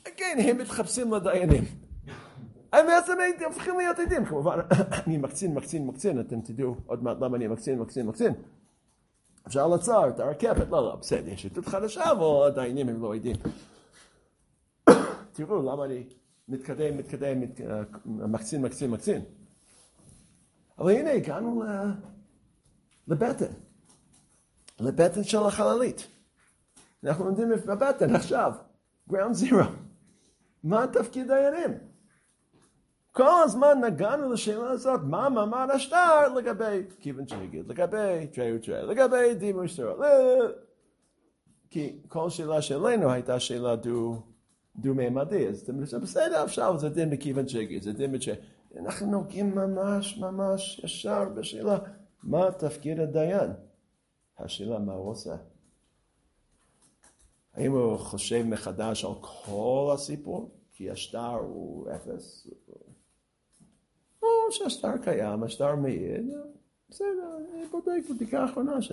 כן, הם מתחפשים לדיינים. הם בעצם הופכים להיות עדים, כמובן, אני מקצין, מקצין, מקצין, אתם תדעו עוד מעט למה אני מקצין, מקצין, מקצין. אפשר לעצור את הרכבת, לא, לא, בסדר, יש עדות חדשה, אבל הדיינים הם לא עדים. תראו למה אני מתקדם, מתקדם, מת... מקצין, מקצין, מקצין. אבל הנה הגענו. לבטן, לבטן של החללית. אנחנו לומדים בבטן עכשיו, ground zero. מה תפקיד דיינים? כל הזמן נגענו לשאלה הזאת, מה מעמד השטר לגבי כיוון שיגיד, לגבי תרי ותרי, לגבי דימוי סטרו. כי כל שאלה שלנו הייתה שאלה דו... דו-מימדי, אז אתם בסדר, אפשר, זה דין בכיוון שיגיד, זה דין בכיוון אנחנו נוגעים ממש ממש ישר בשאלה, מה תפקיד הדיין? השאלה מה הוא עושה? האם הוא חושב מחדש על כל הסיפור? כי השטר הוא אפס? או שהשטר קיים, השטר מעיד, בסדר, אני בודק בדיקה אחרונה ש...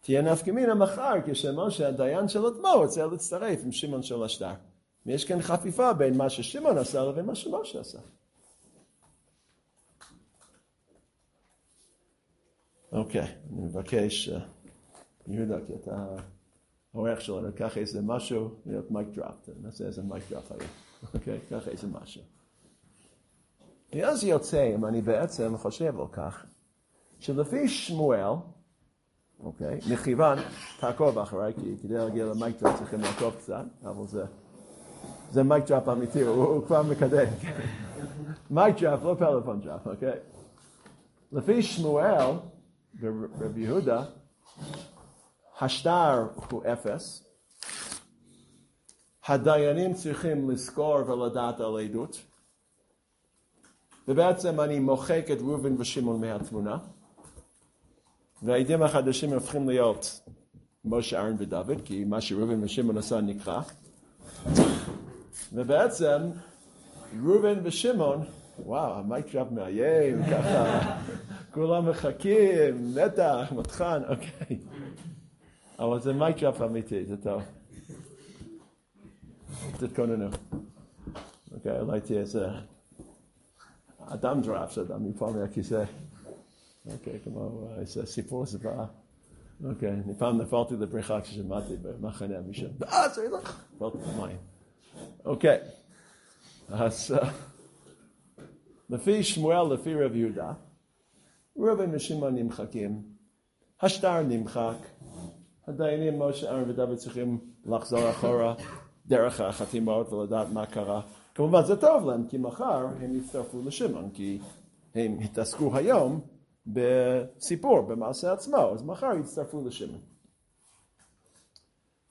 תהיה נפקא מינה מחר כשמשה הדיין של אתמול רוצה להצטרף עם שמעון של השטר. ויש כאן חפיפה בין מה ששמעון עשה לבין מה שמשה עשה. אוקיי, אני מבקש, אה, יהודה, כי אתה העורך שלנו, קח איזה משהו, להיות mic drop, נעשה איזה mic drop היום, אוקיי? קח איזה משהו. ואז יוצא, אם אני בעצם חושב על כך, שלפי שמואל, אוקיי, מכיוון, תעקוב אחריי, כי כדי להגיע ל mic drop צריכים לעקוב קצת, אבל זה, זה mic drop אמיתי, הוא, כבר מקדם. mic drop, לא פלאפון drop, אוקיי? לפי שמואל, ורבי יהודה, השטר הוא אפס, הדיינים צריכים לזכור ולדעת על עדות, ובעצם אני מוחק את ראובן ושמעון מהתמונה, והעדים החדשים הופכים להיות משה, אהרן ודוד, כי מה שראובן ושמעון עשה נקרא, ובעצם ראובן ושמעון, וואו, ה mic drop מאיים, ככה, כולם מחכים, מתח, מתחן, אוקיי. אבל זה mic drop אמיתי, זה טוב. תתכוננו. אוקיי, אולי תהיה איזה אדם drop שאדם יפול מהכיסא. אוקיי, כמו איזה סיפור זוועה. אוקיי, אני פעם נפלתי לבריכה כששמעתי במחנה מישהו, אה, זה לך, נפלתי במים. אוקיי, אז לפי שמואל, לפי רב יהודה, ראובן ושמעון נמחקים, השטר נמחק, הדיינים, משה, אהרן ודוד צריכים לחזור אחורה דרך החתימות ולדעת מה קרה. כמובן זה טוב להם, כי מחר הם יצטרפו לשמעון, כי הם התעסקו היום בסיפור, במעשה עצמו, אז מחר יצטרפו לשמעון.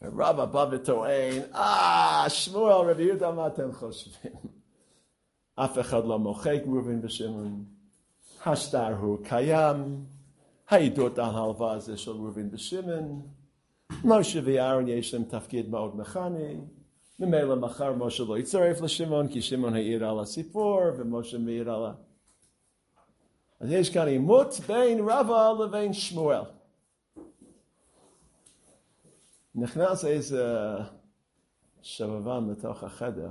רבא בא וטוען, אה, שמואל, רבי יהודה, מה אתם חושבים? אף אחד לא מוחק ראובן ושמעון. השטר הוא קיים, העדות על ההלוואה זה של ראובן ושמעון. משה ואהרון יש להם תפקיד מאוד מכני, ממילא מחר משה לא יצטרף לשמעון, כי שמעון העיר על הסיפור, ומשה מעיר על ה... אז יש כאן עימות בין רבא לבין שמואל. נכנס איזה שבבן לתוך החדר,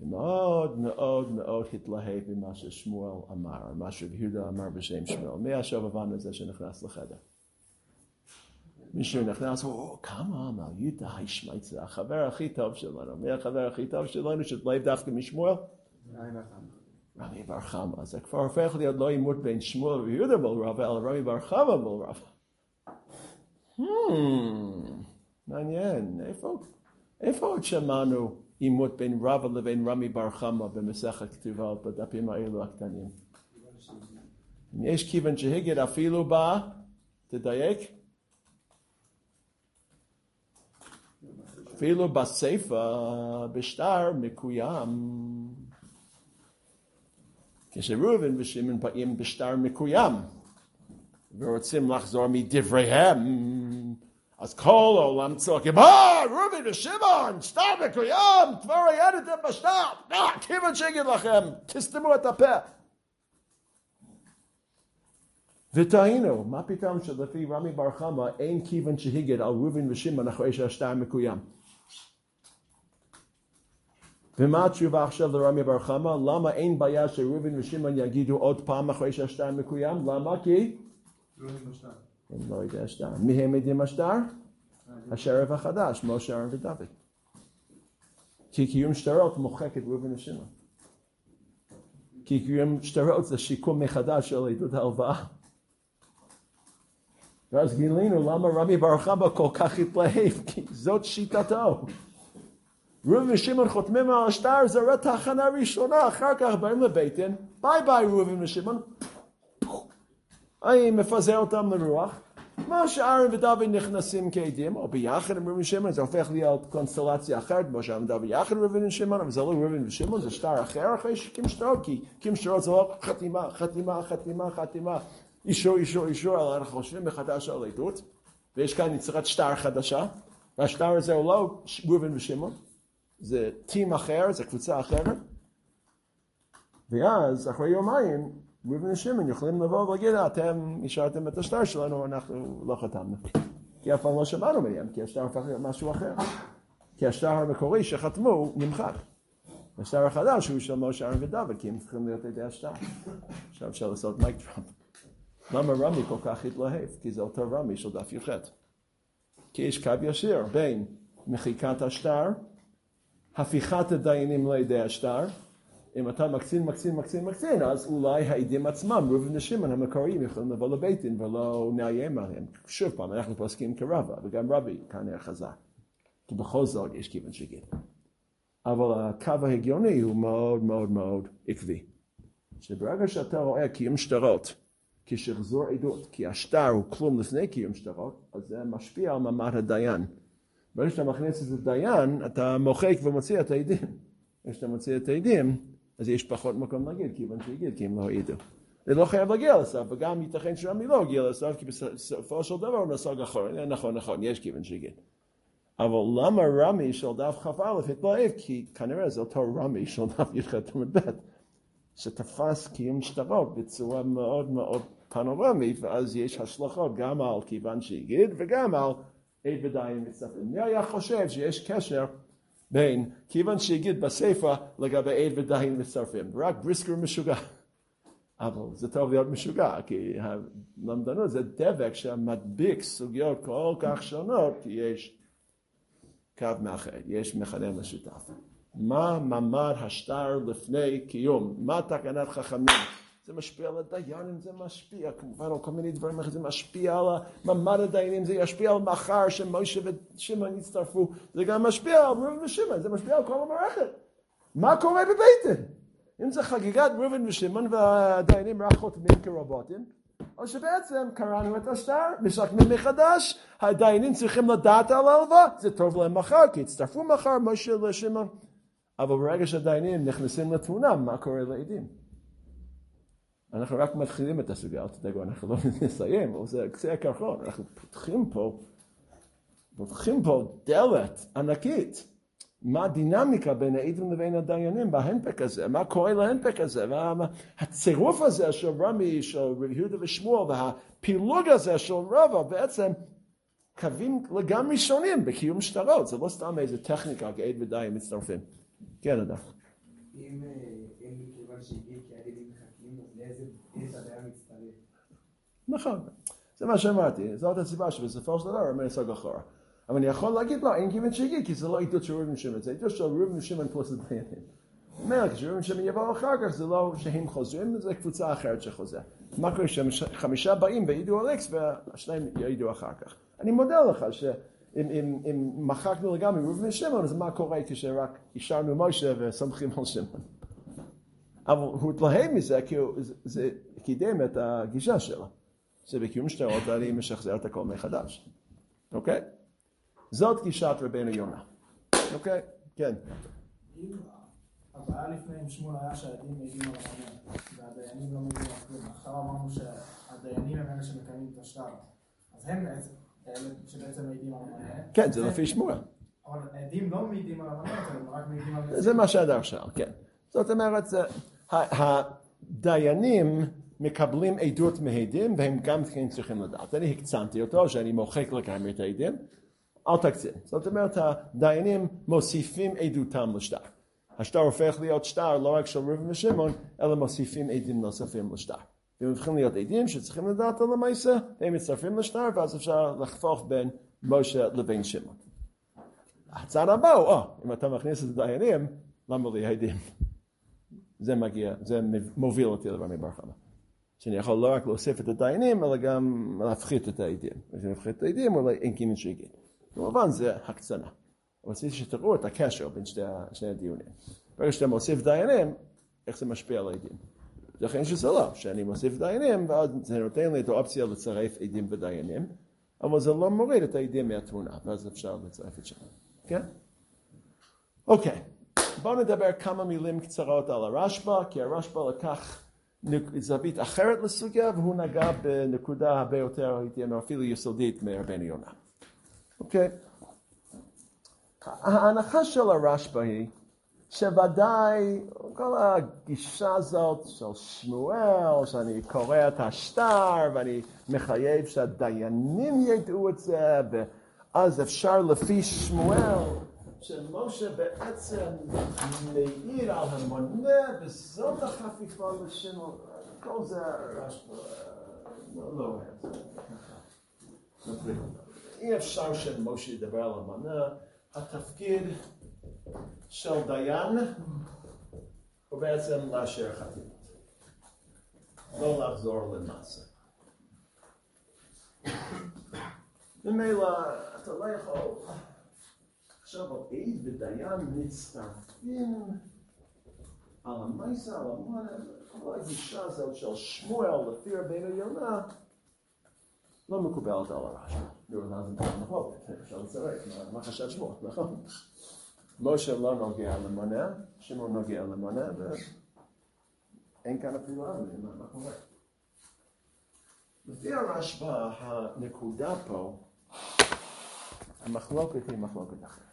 ומאוד מאוד מאוד התלהב ממה ששמואל אמר, מה שיהודה אמר בשם שמואל. מי השבבן הזה שנכנס לחדר? מישהו נכנס, או, כמה מלאיתא השמייצה, החבר הכי טוב שלנו. מי החבר הכי טוב שלנו שתלהב דווקא משמואל? רמי בר חמא. זה כבר הופך להיות לא עימות בין שמואל ויהודה מול רבא, אלא רמי בר חמא מול רבא. מעניין, איפה, איפה עוד שמענו עימות בין רבא לבין רמי בר חמא במסכת כתובה בדפים האלו הקטנים? אם יש כיוון שהגד אפילו בה, תדייק. אפילו בסיפא, בשטר מקוים. כשראובן ושמעון באים בשטר מקוים ורוצים לחזור מדבריהם, אז כל העולם צועקים, אה, ראובן ושמעון, שטר מקוים, כבר הייתם בשטר, אה, כיוון שיגיד לכם, תסתמו את הפה. וטעינו, מה פתאום שלפי רמי בר חמא אין כיוון שהיגד על ראובן ושמעון אחרי שהשטר מקוים. ומה התשובה עכשיו לרמי בר חמא? למה אין בעיה שראובן ושמעון יגידו עוד פעם אחרי שהשטר מקוים? למה? כי? הם לא יודעים השטר. מי הם יודעים השטר? השרף החדש, משה, אהרן ודוד. כי קיום שטרות מוחק את ראובן ושמעון. כי קיום שטרות זה שיקום מחדש של עדות ההלוואה. ואז גילינו למה רבי בר חמא כל כך התלהב, כי זאת שיטתו. ראובן ושמעון חותמים על השטר, זה רק תחנה ראשונה, אחר כך באים לביתן, ביי ביי ראובן ושמעון, אני מפזר אותם לרוח, מה שאהרן ודוד נכנסים כעדים, או ביחד עם ראובן ושמעון, זה הופך להיות קונסטלציה אחרת, כמו שאהרן ודוד ביחד עם ראובן ושמעון, אבל זה לא ראובן ושמעון, זה שטר אחר אחרי שקים שטרות, כי קים שטרות זה לא חתימה, חתימה, חתימה, חתימה, אישור, אישור, אישור, אנחנו חושבים מחדש על עדות, ויש כאן יצירת שטר חדשה, והשטר הזה הוא לא ראובן ושמעון, זה טים אחר, זה קבוצה אחרת. ואז אחרי יומיים ראובן ושמעון יכולים לבוא ולהגיד, אתם השארתם את השטר שלנו, אנחנו לא חתמנו. כי אף פעם לא שמענו מהם, כי השטר הפך להיות משהו אחר. כי השטר המקורי שחתמו נמחק. השטר החדש הוא של משה ארן ודוד, כי הם צריכים להיות ידי השטר. עכשיו אפשר לעשות מייק טראמפ. למה רמי כל כך התלהב? כי זה אותו רמי של דף י"ח. כי יש קו ישיר בין מחיקת השטר, הפיכת הדיינים לידי השטר, אם אתה מקצין, מקצין, מקצין, מקצין, אז אולי העדים עצמם, ראובן ושמעון המקוריים, יכולים לבוא לבית דין ולא נאיים עליהם. שוב פעם, אנחנו פוסקים כרבה, וגם רבי כנראה חזק. כי בכל זאת יש כיוון שגיד. אבל הקו ההגיוני הוא מאוד מאוד מאוד עקבי. שברגע שאתה רואה קיום שטרות כשחזור עדות, כי השטר הוא כלום לפני קיום שטרות, אז זה משפיע על מעמד הדיין. ברגע שאתה מכניס את הדיין, אתה מוחק ומוציא את העדים. כשאתה מוציא את העדים, אז יש פחות מקום להגיד, כיוון שהגיד, כי הם לא העידו. זה לא חייב להגיע לסף, וגם ייתכן שרמי לא הגיע לסף, כי בסופו של דבר הוא נסוג אחורה. נכון, נכון, יש כיוון שהגיד. אבל למה רמי של דף כ"א התלהב? כי כנראה זה אותו רמי של דף י"ח עמוד שתפס קיום שטרות בצורה מאוד מאוד פנורמית, ואז יש השלכות גם על כיוון שהגיד וגם על עד ודיין מצטרפים. מי היה חושב שיש קשר בין כיוון שהגיד בספר לגבי עד ודיין מצטרפים? רק בריסקר משוגע. אבל זה טוב להיות משוגע, כי הלמדנות זה דבק שמדביק סוגיות כל כך שונות, כי יש קו מאחד, יש מכנה משותף. מה מעמד השטר לפני קיום? מה תקנת חכמים? זה משפיע על הדיינים, זה משפיע כמובן על כל מיני דברים אחרים, זה משפיע על מעמד הדיינים, זה ישפיע על מחר שמשה ושמעון יצטרפו, זה גם משפיע על ראובן ושמעון, זה משפיע על כל המערכת. מה קורה דין? אם זה חגיגת ראובן ושמעון והדיינים רק חותמים כרובוטים, או שבעצם קראנו את השטר, משקמים מחדש, הדיינים צריכים לדעת על ההלוואה, זה טוב להם מחר, כי יצטרפו מחר משה לשמעון. אבל ברגע שהדיינים נכנסים לתמונה, מה קורה לעדים? אנחנו רק מתחילים את הסוגיה, אל תדאגו, אנחנו לא נסיים, אבל זה קצה הקרחון, אנחנו פותחים פה, פותחים פה דלת ענקית. מה הדינמיקה בין העדים לבין הדיינים בהנפק הזה, מה קורה להנפק הזה, והצירוף הזה של רמי, של רבי יהודה ושמואל, והפילוג הזה של רבא, בעצם קווים לגמרי שונים בקיום שטרות, זה לא סתם איזה טכניקה, עד ודיין מצטרפים. כן, אדם. אם מכיוון שהגיע כי נכון, זה מה שאמרתי, זאת הסיבה שבסופו של דבר אומר סוג אחורה. אבל אני יכול להגיד לו, אין כיוון שהגיע, כי זה לא עדות של ראובן שמעון, זה עדות של ראובן שמעון פלוס הדיינים. אומר, כשראובן שמעון יבוא אחר כך, זה לא שהם חוזרים, זה קבוצה אחרת שחוזר. מה קורה שחמישה באים וידעו על איקס, והשניים יעידו אחר כך. אני מודה לך שאם מחקנו לגמרי ראובן ושמעון, אז מה קורה כשרק השארנו משה וסומכים על שמעון? אבל הוא התלהב מזה כי זה קידם את הגישה שלו. שבקיום שטרות אני משחזר את הכל מחדש. אוקיי? זאת גישת רבנו יונה. אוקיי? כן. הבעיה לפני עם שמואל היה שהעדים מעידים על המונה, והדיינים לא מעידים על כלום, עכשיו אמרנו שהדיינים הם אלה שמקיימים את השטר, אז הם בעצם, אלה שבעצם מעידים על המונה. כן, זה לפי שמואל. אבל העדים לא מעידים על המונה, הם רק מעידים על... זה מה שהדר שאל, כן. זאת אומרת, הדיינים מקבלים עדות מעדים והם גם כן צריכים לדעת. אני הקצנתי אותו שאני מוחק לגמרי את העדים. אל תקצין. זאת אומרת, הדיינים מוסיפים עדותם לשטר. השטר הופך להיות שטר לא רק של ראובן ושמעון, אלא מוסיפים עדים נוספים לשטר. והם הופכים להיות עדים שצריכים לדעת על המעשה, הם מצטרפים לשטר, ואז אפשר לחפוך בין משה לבין שמעון. הצד הבא הוא, או, אם אתה מכניס את הדיינים, למה לי עדים? זה מגיע, זה מוביל אותי לדבר מבר חמה. שאני יכול לא רק להוסיף את הדיינים, אלא גם להפחית את העדים. וכשאני מפחית את העדים, אולי אין כמעט שהגיע. כמובן זה הקצנה. רציתי שתראו את הקשר בין שני, שני הדיונים. ברגע שאתה מוסיף דיינים, איך זה משפיע על העדים. לכן שזה לא, שאני מוסיף דיינים, ואז זה נותן לי את האופציה לצרף עדים ודיינים, אבל זה לא מוריד את העדים מהתמונה, ואז אפשר לצרף את שם. כן? אוקיי, בואו נדבר כמה מילים קצרות על הרשב"א, כי הרשב"א לקח זווית אחרת לסוגיה, והוא נגע בנקודה הרבה יותר, הייתי אומר, אפילו יסודית מרבנו יונה. אוקיי? ההנחה של הרשב"א היא שוודאי כל הגישה הזאת של שמואל, שאני קורא את השטר ואני מחייב שהדיינים ידעו את זה, ואז אפשר לפי שמואל, שמשה בעצם מעיר על המונה, וזאת החפיפה לשמואל, כל זה הרשב"א לא לא רואה את זה. אי אפשר שמשה ידבר על המונה, התפקיד של דיין הוא בעצם לאשר חתימות, לא לחזור למעשה. ממילא אתה לא יכול עכשיו על עד ודיין מצטרפים על המייסה, על המונה, כל הגישה הזאת של שמואל לפי רבינו יונה לא מקובלת על הרשב"א. נו, אז זה מחלוקת, אפשר לצרף, מה- מה חשב שמואל, נכון? משה לא נוגע למונה, שמעון נוגע למונה, ואין כאן אפילו אבנים, מה מה קורה? לפי הרשב"א, הנקודה פה, המחלוקת היא מחלוקת אחרת.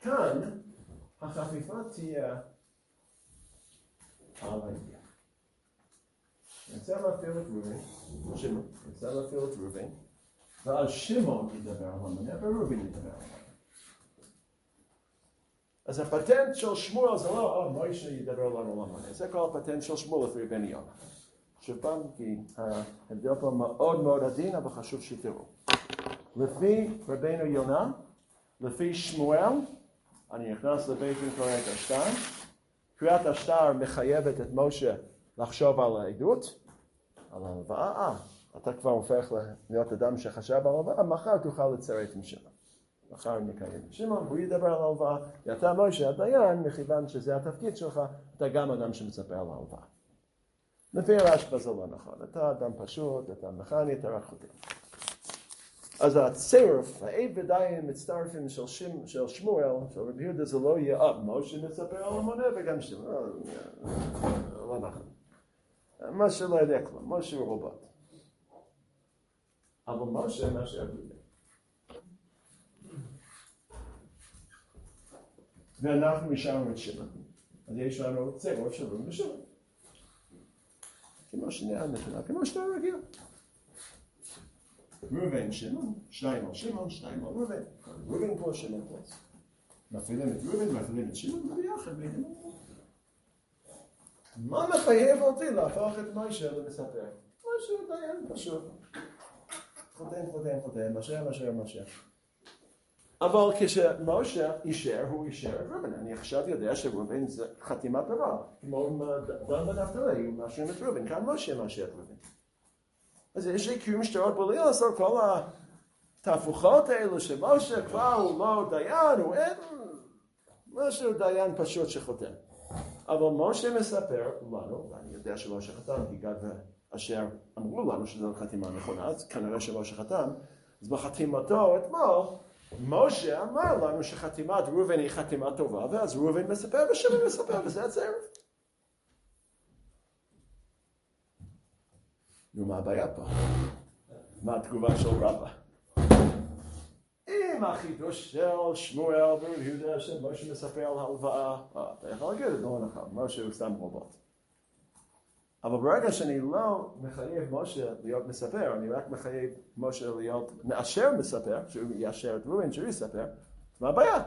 כאן, החפיפה תהיה על. נרצה להפעיל את ראובן, שמעון, להפעיל את ראובן, ואז שמעון ידבר על המונה, וראובן ידבר על המונה. אז הפטנט של שמואל זה לא, אה, מוישה ידבר לנו על המונה, זה כל הפטנט של שמואל לפי בן יונה. שוב פעם, כי ההבדל פה מאוד מאוד עדין, אבל חשוב שתראו. לפי רבנו יונה, לפי שמואל, אני נכנס לבית דין קורא את השטר, קריאת השטר מחייבת את משה לחשוב על העדות, על ההלוואה, אה, אתה כבר הופך להיות אדם שחשב על ההלוואה, מחר תוכל לצרף עם שמעון. מחר נקיים עם שמעון, והוא ידבר על ההלוואה, ואתה משה הדיין, מכיוון שזה התפקיד שלך, אתה גם אדם שמספר על ההלוואה. לפי הרשב"א זה לא נכון, אתה אדם פשוט, אתה מכני, אתה רק חותם. אז הצירוף, העד ודיין מצטרפים של, שמואל, של רבי יהודה זה לא יהיה, אה, משה מספר על המונה וגם שמואל, לא, נכון. משה לא יודע כלום, משה הוא רובוט. אבל משה מאשר בלי. ואנחנו נשארנו את שמעון. אז יש לנו צירוף של ראובן ושמעון. כמו שני הנתונה, כמו שאתה רגיל. ראובן, שמעון, שניים על שמעון, שניים על ראובן. ראובן פה, שמעון פה. מפעילים את ראובן, מפעילים את שמעון, וביחד בלי. מה מחייב אותי להפוך את משה למספר? הוא דיין פשוט. חותם, חותם, חותם, משה, משה, משה. אבל כשמשה אישר, הוא אישר את ראובן. אני עכשיו יודע שראובן זה חתימה טובה. כמו דן ונפתלי, הוא מאשרים את ראובן. כאן משה מאשר את ראובן. אז יש לי קיום שטרות בלי לעשות כל התהפוכות האלו שמשה כבר הוא לא דיין, הוא אין... משה הוא דיין פשוט שחותם. אבל משה מספר לנו, ואני יודע שמשה חתם, כי גד ואשר אמרו לנו שזו חתימה נכונה, אז כנראה שמשה חתם, אז בחתימתו אתמול, משה אמר לנו שחתימת ראובן היא חתימה טובה, ואז ראובן מספר ושמעון מספר, וזה הצירוף. נו, מה הבעיה פה? מה התגובה של רבא? אם החידוש של שמואל ורב יהודה שמשה מספר על הלוואה, אה, אתה יכול להגיד את זה לא נכון, משה הוא סתם רובוט. אבל ברגע שאני לא מחייב משה להיות מספר, אני רק מחייב משה להיות מאשר מספר, שהוא יאשר את ראובן, שהוא יספר, מה הבעיה?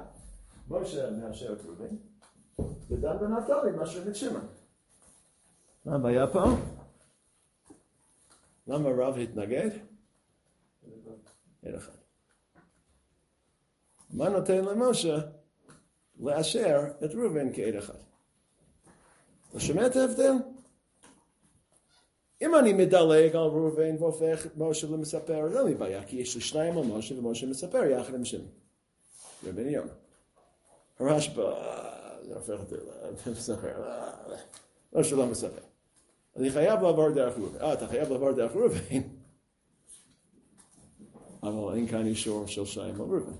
משה מאשר את ראובן, ודן ונפתלי מאשר את שמעון. מה הבעיה פה? למה רב התנגד? אין אחד. מה נותן למשה לאשר את ראובן כעד אחד? אתה שומע את ההבדל? אם אני מדלג על ראובן והופך את משה למספר, אין לי בעיה, כי יש לי שניים על משה ומשה מספר יחד עם שמעון. רבן יונה. הרשב"א, זה הופך אותי למספר, משה לא מספר. אני חייב לעבור דרך ראובן. אה, אתה חייב לעבור דרך ראובן. אבל אין כאן אישור של שניים על ראובן.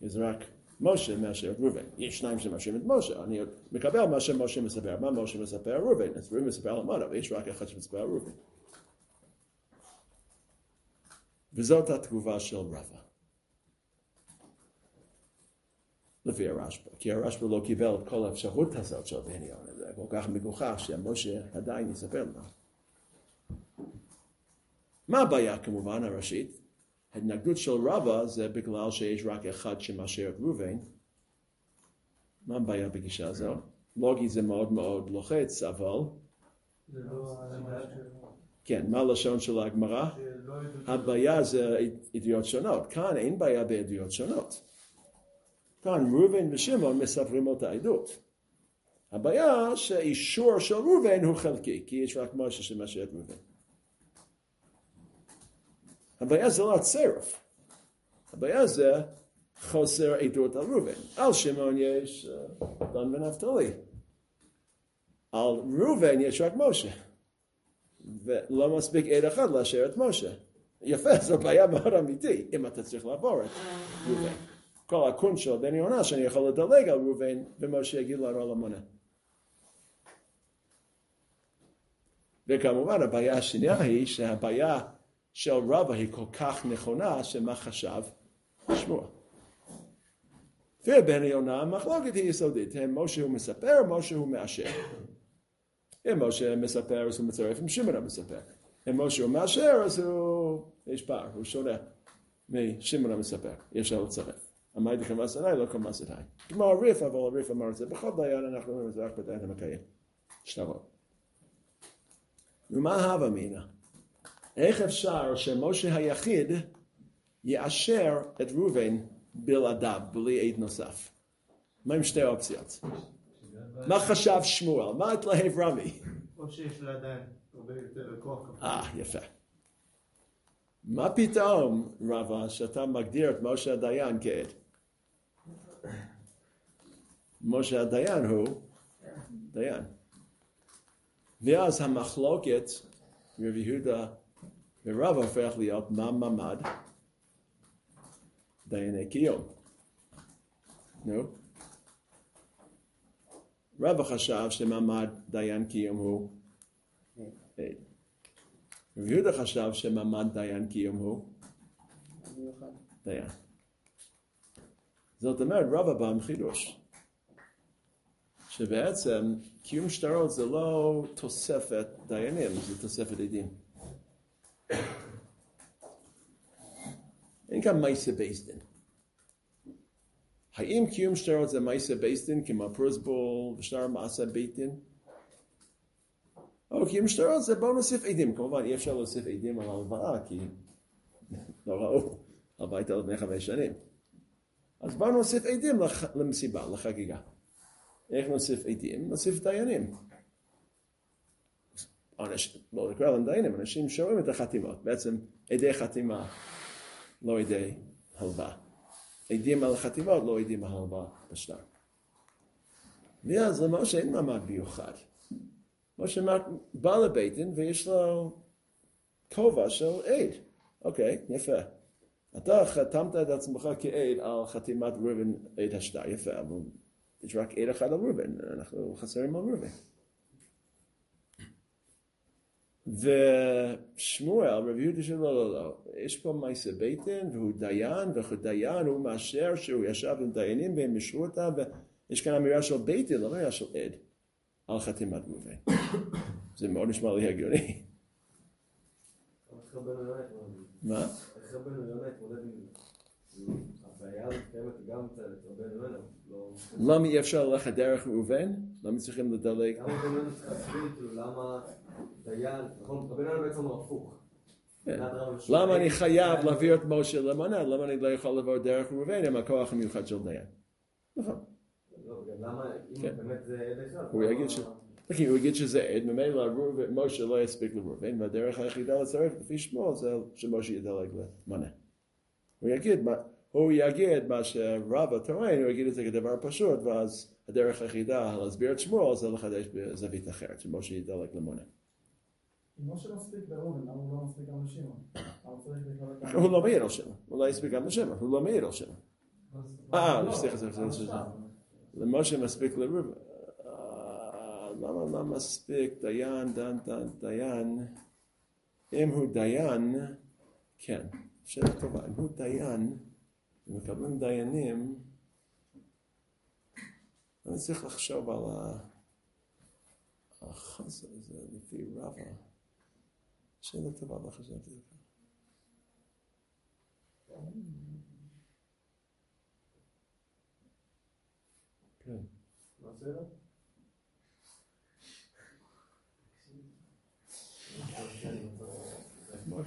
זה רק משה מאשר את ראובן. יש שניים שמאשרים את משה, אני מקבל מה שמשה מספר. מה משה מספר? ראובן. אז ראובן מספר על המונה, ויש רק אחד שמספר על ראובן. וזאת התגובה של רבא. לפי הרשב"א, כי הרשב"א לא קיבל את כל האפשרות הזאת של דניון, זה כל כך מגוחך שמשה עדיין יספר לו. מה הבעיה כמובן הראשית? ההתנגדות של רבא זה בגלל שיש רק אחד שמאשר את ראובן. מה הבעיה בגישה הזו? לוגי זה מאוד מאוד לוחץ, אבל לא... כן, מה הלשון של הגמרא? עדות- הבעיה זה עדויות שונות, כאן אין בעיה בעדויות שונות. כאן ראובן ושמעון מספרים אותה עדות. הבעיה שאישור של ראובן הוא חלקי, כי יש רק משה שמאשר את ראובן. הבעיה זה לא הצירוף, הבעיה זה חוסר עדות על ראובן. על שמעון יש אה, דן ונפתלי. על ראובן יש רק משה. ולא מספיק עד אחד לאשר את משה. יפה, זו בעיה מאוד אמיתי, אם אתה צריך לעבור את ראובן. כל הקון של בני עונה שאני יכול לדלג על ראובן, ומשה יגיד על המונה. וכמובן הבעיה השנייה היא שהבעיה של רבא היא כל כך נכונה, שמה חשב שמוע. ובני עונה המחלוקת היא יסודית, הם משה הוא מספר, משה הוא מאשר. אם משה מספר אז הוא מצרף עם שמעון המספר. אם משה הוא מאשר אז הוא, יש פער, הוא שונה משמעון המספר, אי אפשר לצרף. עמד לכם עשרה, לא כמה עשרה. כמו הריף, אבל הריף אמר את זה, בכל דיין אנחנו אומרים את זה רק בדיין המקיים. שטרות. ומה הווה אמינא? איך אפשר שמשה היחיד יאשר את ראובן בלעדיו, בלי עד נוסף? מה עם שתי אופציות? מה חשב שמואל? מה התלהב רמי? או שיש לה עדיין הרבה יותר כוח. אה, יפה. מה פתאום, רבא, שאתה מגדיר את משה הדיין כעד? משה הדיין הוא דיין. ואז המחלוקת, רבי יהודה ורבא הופך להיות מה ממד? דייני קיום. נו? רבא חשב שמעמד דיין קיום הוא עד. רבי יהודה חשב שמעמד דיין קיום הוא דיין. זאת אומרת, רבא בא עם חידוש. שבעצם קיום שטרות זה לא תוספת דיינים, זה תוספת עדים. אין כאן מייסה בייסדין. האם קיום שטרות זה מייסה בייסדין כמו פרוסבול ושאר מעשה בית דין? או קיום שטרות זה בואו נוסיף עדים. כמובן אי אפשר להוסיף עדים על הלוואה כי לא ראו הביתה לפני חמש שנים. אז בואו נוסיף עדים לח... למסיבה, לחגיגה. איך נוסיף עדים? נוסיף דיינים. אנשים, לא נקרא להם דיינים, אנשים שרואים את החתימות, בעצם עדי חתימה, לא עדי הלוואה. עדים על החתימות, לא עדים על הלוואה בשטר. ואז למשה אין מעמד מיוחד. משה בא לבית דין ויש לו כובע של עד. אוקיי, יפה. אתה חתמת את עצמך כעד על חתימת ראובן עד השטר, יפה, אבל יש רק עד אחד על ראובן, אנחנו חסרים על ראובן. ושמואל, רבי יהודה שלו, לא, לא, יש פה מעשה דין, והוא דיין, וכדיין הוא מאשר שהוא ישב עם דיינים והם אישרו אותם, ויש כאן אמירה של דין, לא אמירה של עד, על חתימת ראובן. זה מאוד נשמע לי הגיוני. רבנו יונה התמודד? מה? איך רבנו יונה התמודד עם הבעיה הזאת קיימת גם אצל רבנו יונה? לא... למה אי אפשר ללכת דרך ראובן? למה צריכים לדלג? למה רבנו יונה צריך להסביר כאילו למה דיין, נכון, רבנו יונה בעצם הוא הפוך. כן. למה אני חייב דיין- להעביר את משה למנה? למה אני לא יכול לעבור דרך ראובן עם הכוח המיוחד של דיין? נכון. לא, למה, אם כן. באמת זה הוא יגיד ש- כי הוא יגיד שזה עד, ממילא משה לא יספיק לראובן, והדרך היחידה לצרף לפי שמו זה שמשה ידלג למנה. הוא יגיד הוא יגיד מה שרבא טוען, הוא יגיד את זה כדבר פשוט, ואז הדרך היחידה להסביר את שמו זה לחדש בזווית אחרת, שמשה ידלג למונה. אם משה לא מספיק בראובן, למה הוא לא מספיק גם לשמעון? הוא לא מעיד על שמו, הוא לא יספיק גם לשם, הוא לא מעיד על שמו. אה, סליחה, סליחה, סליחה, סליחה. למשה מספיק לראובן. למה לא מספיק דיין, דן, דן, דיין? אם הוא דיין, כן, שאלה טובה. אם הוא דיין, ומקבלים דיינים, אני צריך לחשוב על ה... החסר הזה לפי רבא. שאלה טובה, לא חשבתי על זה. כן. מה זה? משה, משה fiction. אתה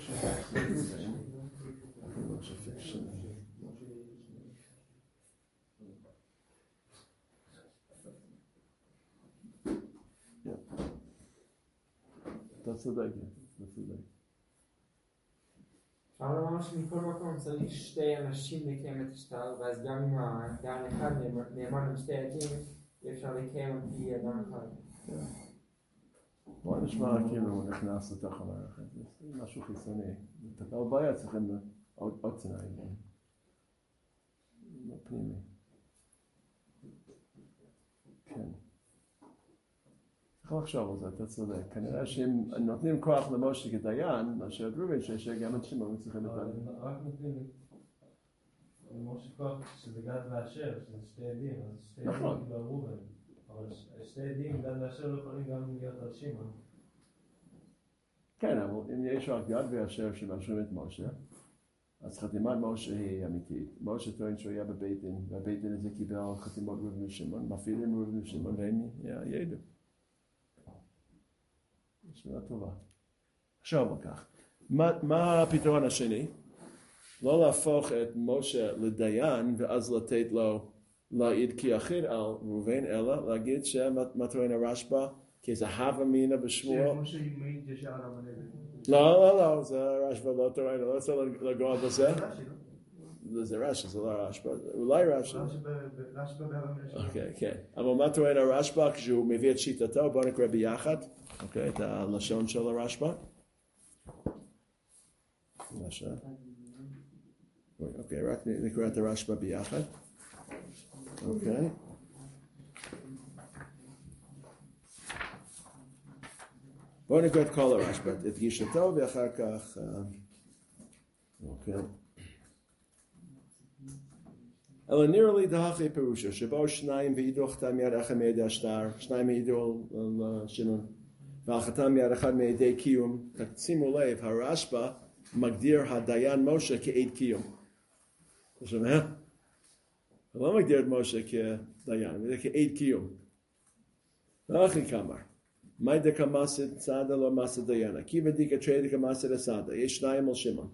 צודק, אתה צודק. אפשר לומר שמכל מקום צריך שתי אנשים לקיים את השטר, ואז גם אם האדם אחד נאמן על שתי עדים, אי אפשר לקיים על פי אדם אחד. בוא נשמע כאילו הוא נכנס לתוך המערכת, זה משהו חיצוני. לטפל בבעיה צריכים עוד תנאי. לא פנימי. כן. צריך לחשוב על זה, אתה צודק. כנראה שאם נותנים כוח למשה כדיין, מאשר ראובן, שיש גם את שמעון צריכים את רק נותנים למשה כוח שזה גד ואשר, שזה שתי עדים, אז שתי עדים על ראובן. לא שמעון. כן, אבל אם יש רק יד ואשר שמאשרים את משה, אז חתימת משה היא אמיתית. משה טוען שהוא היה בבית דין, והבית דין הזה קיבל חתימות ראובן ושמעון, מפעילים ראובן ושמעון, והם י- ידעו. שאלה טובה. עכשיו על כך. מה הפתרון השני? לא להפוך את משה לדיין ואז לתת לו להעיד כיחיד על ראובן, אלא להגיד שמה טוען הרשב"א? כי זה הווה מינא בשמואל. לא, לא, לא, זה רשב"א לא טוען, אני לא רוצה לגוע בזה. רש"י, לא? זה רש"י, זה לא רשב"א, אולי רש"י. רש"י ב- ב- רש"י בהרבה מן אוקיי, כן. אבל מה טוען הרשב"א כשהוא מביא את שיטתו? בואו נקרא ביחד, אוקיי, את הלשון של הרשב"א. אוקיי, רק נקרא את הרשב"א ביחד. אוקיי. בואו נקרא את כל הרשב"א, את גישתו ואחר כך... אה, אוקיי. אלא נראה לי דהכי פירושו, שבאו שניים והעידו חתם מיד אחד מידי השטר, שניים העידו על על השינון, ועל חתם מיד אחד מידי קיום. רק שימו לב, הרשב"א מגדיר הדיין משה כעד קיום. אתה שומע? הוא לא מגדיר את משה כדיין, זה כעד קיום. ואחי כמר, מאי דקה מסד צדה לא מסד דיינה, כי בדיקה תרי דקה מסד הסדה, יש שניים על שמעון.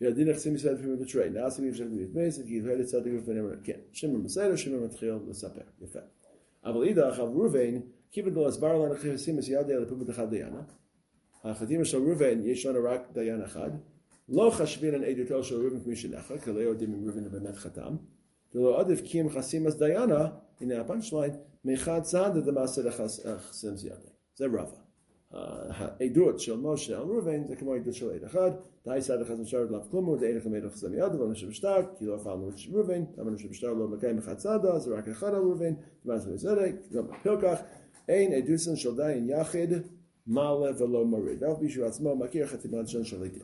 והדין נכסים ישראל לפעמים בתרי, נעשים אי אפשר להתבייס, כי יתהל לצדיק ופנים, כן, שמעון בסדר, שמעון מתחיל לספר, יפה. אבל אידך, על ראובן, כיוון דו הסבר לנו נכסים את ידי על פעמים אחד דיינה, החתימה של ראובן, יש לנו רק דיין אחד, לא חשבין על עדותו של ראובן כמי שנחה, כי לא יודעים אם ראובן באמת חתם, ולא עדיף כי אם חסים אז דיינה, הנה הפאנצ'ליין, מאחד צעד דמעשה לחסים זיאדה. זה רבא. העדות של משה על ראובן זה כמו העדות של עד אחד, די צד אחד נשאר לאו כלומו, די אין לכם עד לחסם יד, אבל נשאר בשטר, כי לא הפעלנו את ראובן, אבל נשאר בשטר לא מקיים אחד צדה, זה רק אחד על ראובן, ואז זה צדק, גם בפילקח, אין עדוסן של דיין יחיד, מעלה ולא מוריד, ואף מישהו עצמו מכיר חתימת של שליטים.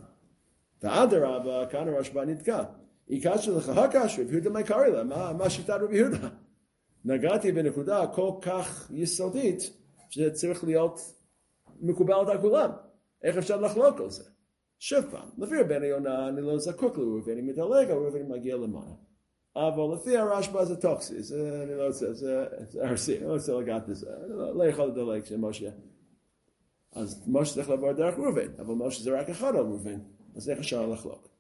ואדרבה, כאן הרשב"א נתקע. יקשו לך הקש, רב יהודה מה קרא לה? מה מה שיטת רב יהודה? נגעתי בנקודה כל כך יסודית, שזה צריך להיות מקובל על כולם. איך אפשר לחלוק על זה? שוב פעם, לפי רבנו יונה אני לא זקוק לראובן, אני מדלג על ראובן מגיע למעלה. אבל לפי הרשב"א זה טוקסי, זה אני לא רוצה, זה זה ארסי, אני לא רוצה לגעת בזה, אני לא לא יכול לדלג שמשה. אז משה צריך לעבור דרך ראובן, אבל משה זה רק אחד על ראובן, אז איך אפשר לחלוק?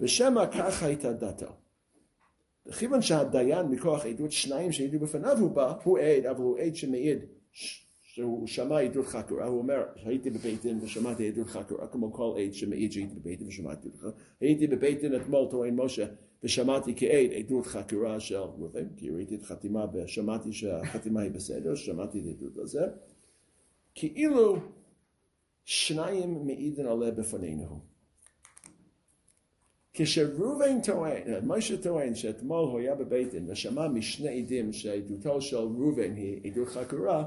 ושמא ככה הייתה דתו. כיוון שהדיין מכוח עדות שניים שהעידו בפניו הוא בא, הוא עד, אבל הוא עד שמעיד שהוא שמע עדות חקורה, הוא אומר, הייתי בבית דין ושמעתי עדות חקורה, כמו כל עד שמעיד שהייתי בבית דין ושמעתי עדות חקורה. הייתי בבית דין אתמול, טוען משה, ושמעתי כעד עדות חקורה של ראובן, כי ראיתי את החתימה ושמעתי שהחתימה היא בסדר, שמעתי את העדות הזה. כאילו שניים מעידן עליה בפנינו. כשראובן טוען, משה טוען שאתמול הוא היה בבית דין ושמע משני עדים שעדותו של ראובן היא עדות חקורה,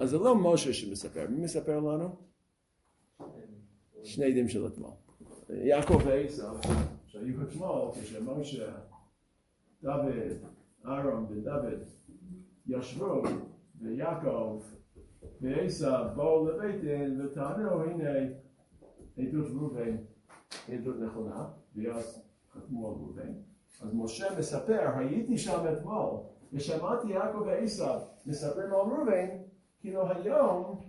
אז זה לא משה שמספר, מי מספר לנו? שני עדים של אתמול. יעקב ועשיו, שהיו אתמול כשמשה, דוד, אהרון ודוד ישבו, ויעקב ועשיו באו לבית דין וטענו הנה עדות ראובן, עדות נכונה, ואז חתמו על ראובן. אז משה מספר, הייתי שם אתמול, ושמעתי יעקב ועשיו מספרים על ראובן, כאילו היום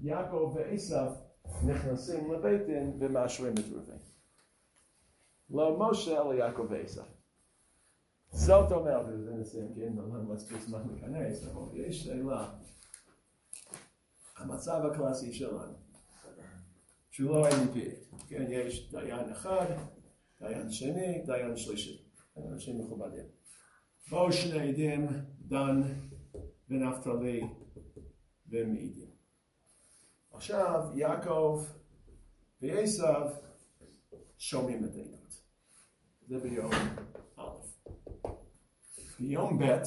יעקב ועשיו נכנסים לבית דין ומאשרים את ראובן. לא משה אלא יעקב ועשיו. זאת אומרת, וזה נסיים, כן, לא מספיק זמן להיכנס, אבל יש שאלה. המצב הקלאסי שלנו, שהוא לא NDP, כן, יש דיין אחד, דיין שני, דיין שלישי, אנשים מכובדים. באו שני עדים, דן ונפתלי ומעידים. עכשיו יעקב ועשיו שומעים את העדות. זה ביום א'. ביום ב'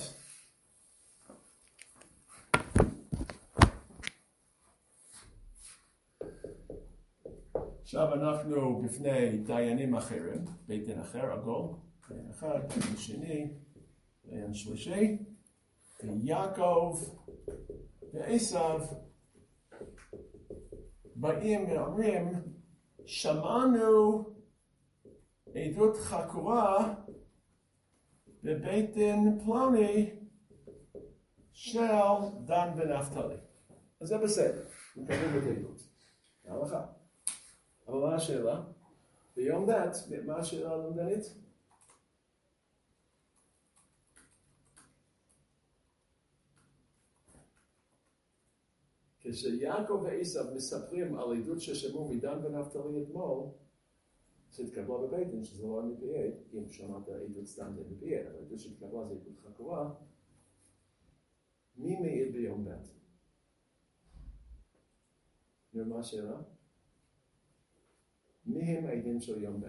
עכשיו אנחנו בפני דיינים אחרים, בית דין אחר, עגול, דיין אחד, דיין שני, דיין שלישי, ויעקב ועשיו באים ואומרים, שמענו עדות חקורה בבית דין פלוני של דן ונפתלי. אז זה בסדר, מקבלים את העדות. ההלכה. אבל מה השאלה? ביום דת, מה השאלה הלמדנית? כשיעקב ועשיו מספרים על עדות ששמעו מדן ונפתלי אתמול, שהתקבלה בבית דין, שזה לא הנביאה, אם שמעת עדות סתם זה נביאה, אבל עדות שהתקבלה זה עדות חקורה, מי מעיד ביום ב'? נו, מה השאלה? מי הם העדים של יום ב'?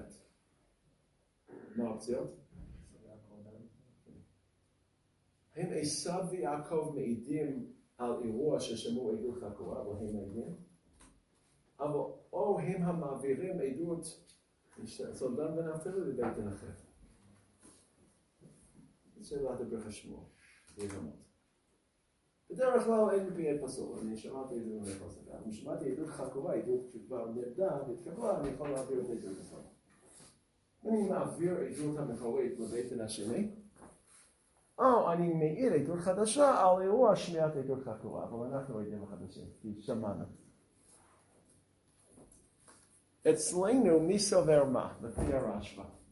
מה האופציות? האם עשיו ויעקב מעידים על אירוע ששמעו עדות חקורה, אבל הם עדים? אבל או הם המעבירים עדות אצל דן ונפתלי לבית. זה שאלת הברך השמוע, בירמות. בדרך כלל אין פי פסול, אני שמעתי את זה במי פסול. אני שמעתי עדות חקורה, עדות שכבר נדע והתקבלה, אני יכול להעביר את עדות הזאת. אני מעביר עדות המקורית דין השני, או אני מעיר עדות חדשה על אירוע שמיעת עדות חקורה, אבל אנחנו עדים החדשים, כי שמענו. אצלנו מי סובר מה, לפי הרשב"א?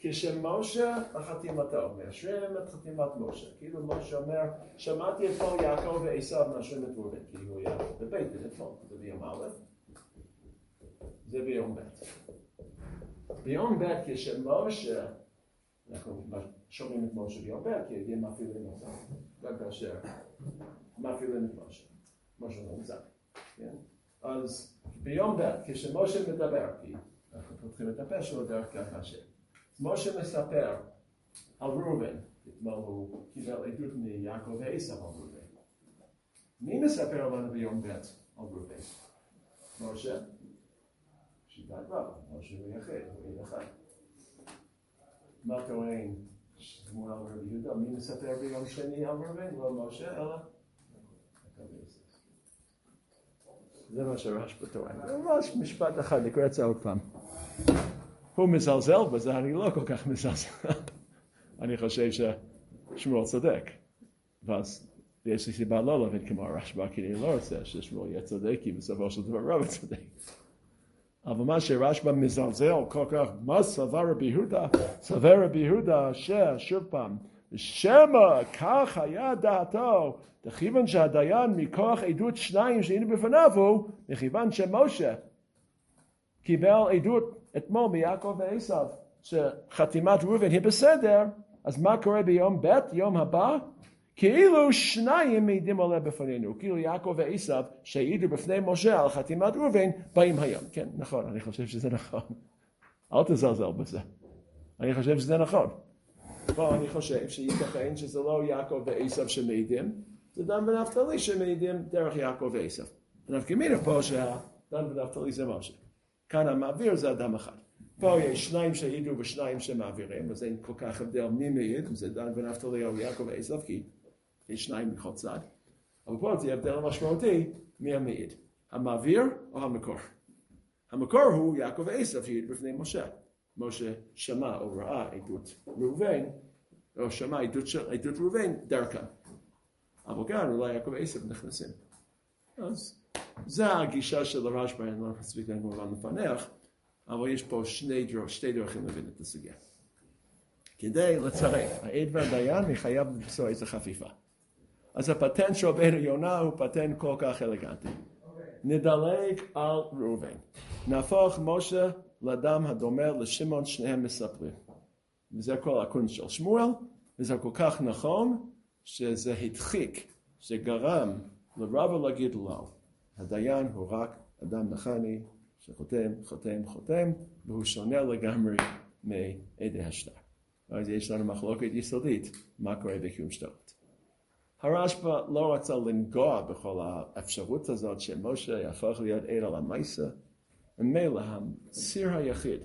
כשמשה בחתימתו, מאשרים את חתימת משה, כאילו משה אומר, שמעתי אתמול יעקב ועשיו מאשרים את ראובן, כי הוא היה בבית דין אתמול, זה ביום א', זה ביום ב'. ביום ב' כשמשה, אנחנו שומעים את משה ביום ב', כי יודעים מפעילים אותו, רק כאשר מפעילים את משה, משה נמצא, כן? אז ביום ב', כשמשה מדבר, כי אנחנו פותחים את הפה שלו דרך כך השם. משה מספר על ראובן, אתמול הוא קיבל עדות מיעקב ועשיו על ראובן. מי מספר לנו ביום ב' על ראובן? משה? שיטת רב, משה הוא יחיד, הוא אחד. מה טוען שמואל רבי יהודה? מי מספר ביום שני על ראובן? לא משה, אלא זה מה שרשב"א טוען. ממש משפט אחד, נקרא את זה עוד פעם. הוא מזלזל בזה, אני לא כל כך מזלזל. אני חושב ששמואל צודק. ואז יש לי סיבה לא להבין כמו הרשב"א, כי אני לא רוצה ששמואל יהיה צודק, כי בסופו של דבר רב צודק. אבל מה שרשב"א מזלזל כל כך, מה סבר רבי יהודה? סבר רבי יהודה ששוב פעם, שמא כך היה דעתו, וכיוון שהדיין מכוח עדות שניים שהיינו בפניו הוא, מכיוון שמשה קיבל עדות אתמול מיעקב ועשיו, שחתימת ראובן היא בסדר, אז מה קורה ביום ב', יום הבא? כאילו שניים מעידים עולה בפנינו, כאילו יעקב ועשיו שהעידו בפני משה על חתימת ראובן, באים היום. כן, נכון, אני חושב שזה נכון. אל תזלזל בזה. אני חושב שזה נכון. אבל אני חושב שייתכן שזה לא יעקב ועשיו שמעידים, זה דן ונפתלי שמעידים דרך יעקב ועשיו. אנחנו כמינו פה שדן ונפתלי זה משה. כאן המעביר זה אדם אחד. פה יש שניים שהעידו ושניים שמעבירים, אז אין כל כך הבדל מי מעיד, אם זה דן ונפתלי או יעקב ועשו, כי יש שניים מכל צד. אבל פה זה הבדל משמעותי מי המעיד, המעביר או המקור. המקור הוא יעקב ועשו שהעיד בפני משה. משה שמע או ראה עדות ראובן, או שמע עדות, עדות ראובן דרכם. אבל כאן אולי יעקב ועשו נכנסים. אז זה הגישה של הרשב"א, אני לא מספיק כאן כמובן לפענח, אבל יש פה שני דרך, שתי דרכים להבין את הסוגיה. כדי לצרף, העד והדיין אני חייב למצוא איזה חפיפה. אז הפטנט של בן יונה הוא פטנט כל כך אלגנטי. נדלג על ראובן. נהפוך משה לאדם הדומה לשמעון שניהם מספרים. וזה כל הקונץ של שמואל, וזה כל כך נכון, שזה הדחיק, שגרם לרבה להגיד לא. הדיין הוא רק אדם מכני שחותם, חותם, חותם, והוא שונה לגמרי מעדי השטר. אז יש לנו מחלוקת יסודית, מה קורה בקיום שטרות. הרשב"א לא רצה לנגוע בכל האפשרות הזאת שמשה יהפוך להיות עד על המייסה, ומילא הציר היחיד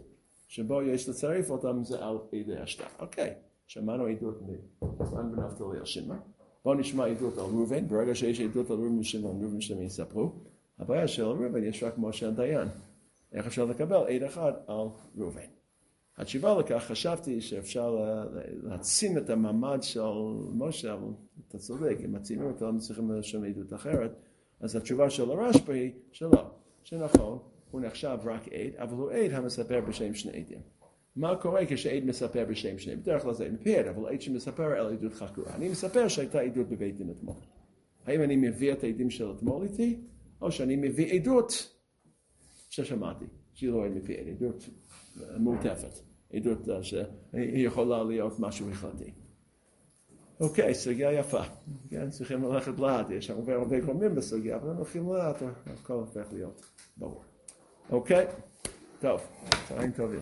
שבו יש לצרף אותם זה על עדי השטר. אוקיי, שמענו עדות מדן ונפתלי על שמעון. בואו נשמע עדות על ראובן, ברגע שיש עדות על ראובן ושמעון, ראובן ושמעון יספרו. הבעיה של ראובן יש רק משה הדיין. איך אפשר לקבל עד אחד על ראובן? התשובה לכך, חשבתי שאפשר לה- להעצים את המעמד של משה, אבל אתה צודק, אם מעצימים אותו, הם צריכים לרשום עדות אחרת. אז התשובה של הרשב"א היא שלא, שנכון, הוא נחשב רק עד, אבל הוא עד המספר בשם שני עדים. מה קורה כשעד מספר בשם שני? בדרך כלל זה מפאר, אבל עד שמספר על עדות חקורה. אני מספר שהייתה עדות בבית דין אתמול. האם אני מביא את העדים של אתמול איתי, או שאני מביא עדות ששמעתי, שהיא לא מפי עד, עדות מוטפת, עדות אה, שהיא יכולה להיות משהו החלטי. אוקיי, סוגיה יפה. כן, צריכים ללכת לאט, יש הרבה הרבה גורמים בסוגיה, אבל אנחנו הולכים לאט, הכל הופך להיות ברור. אוקיי? טוב, צהריים טובים.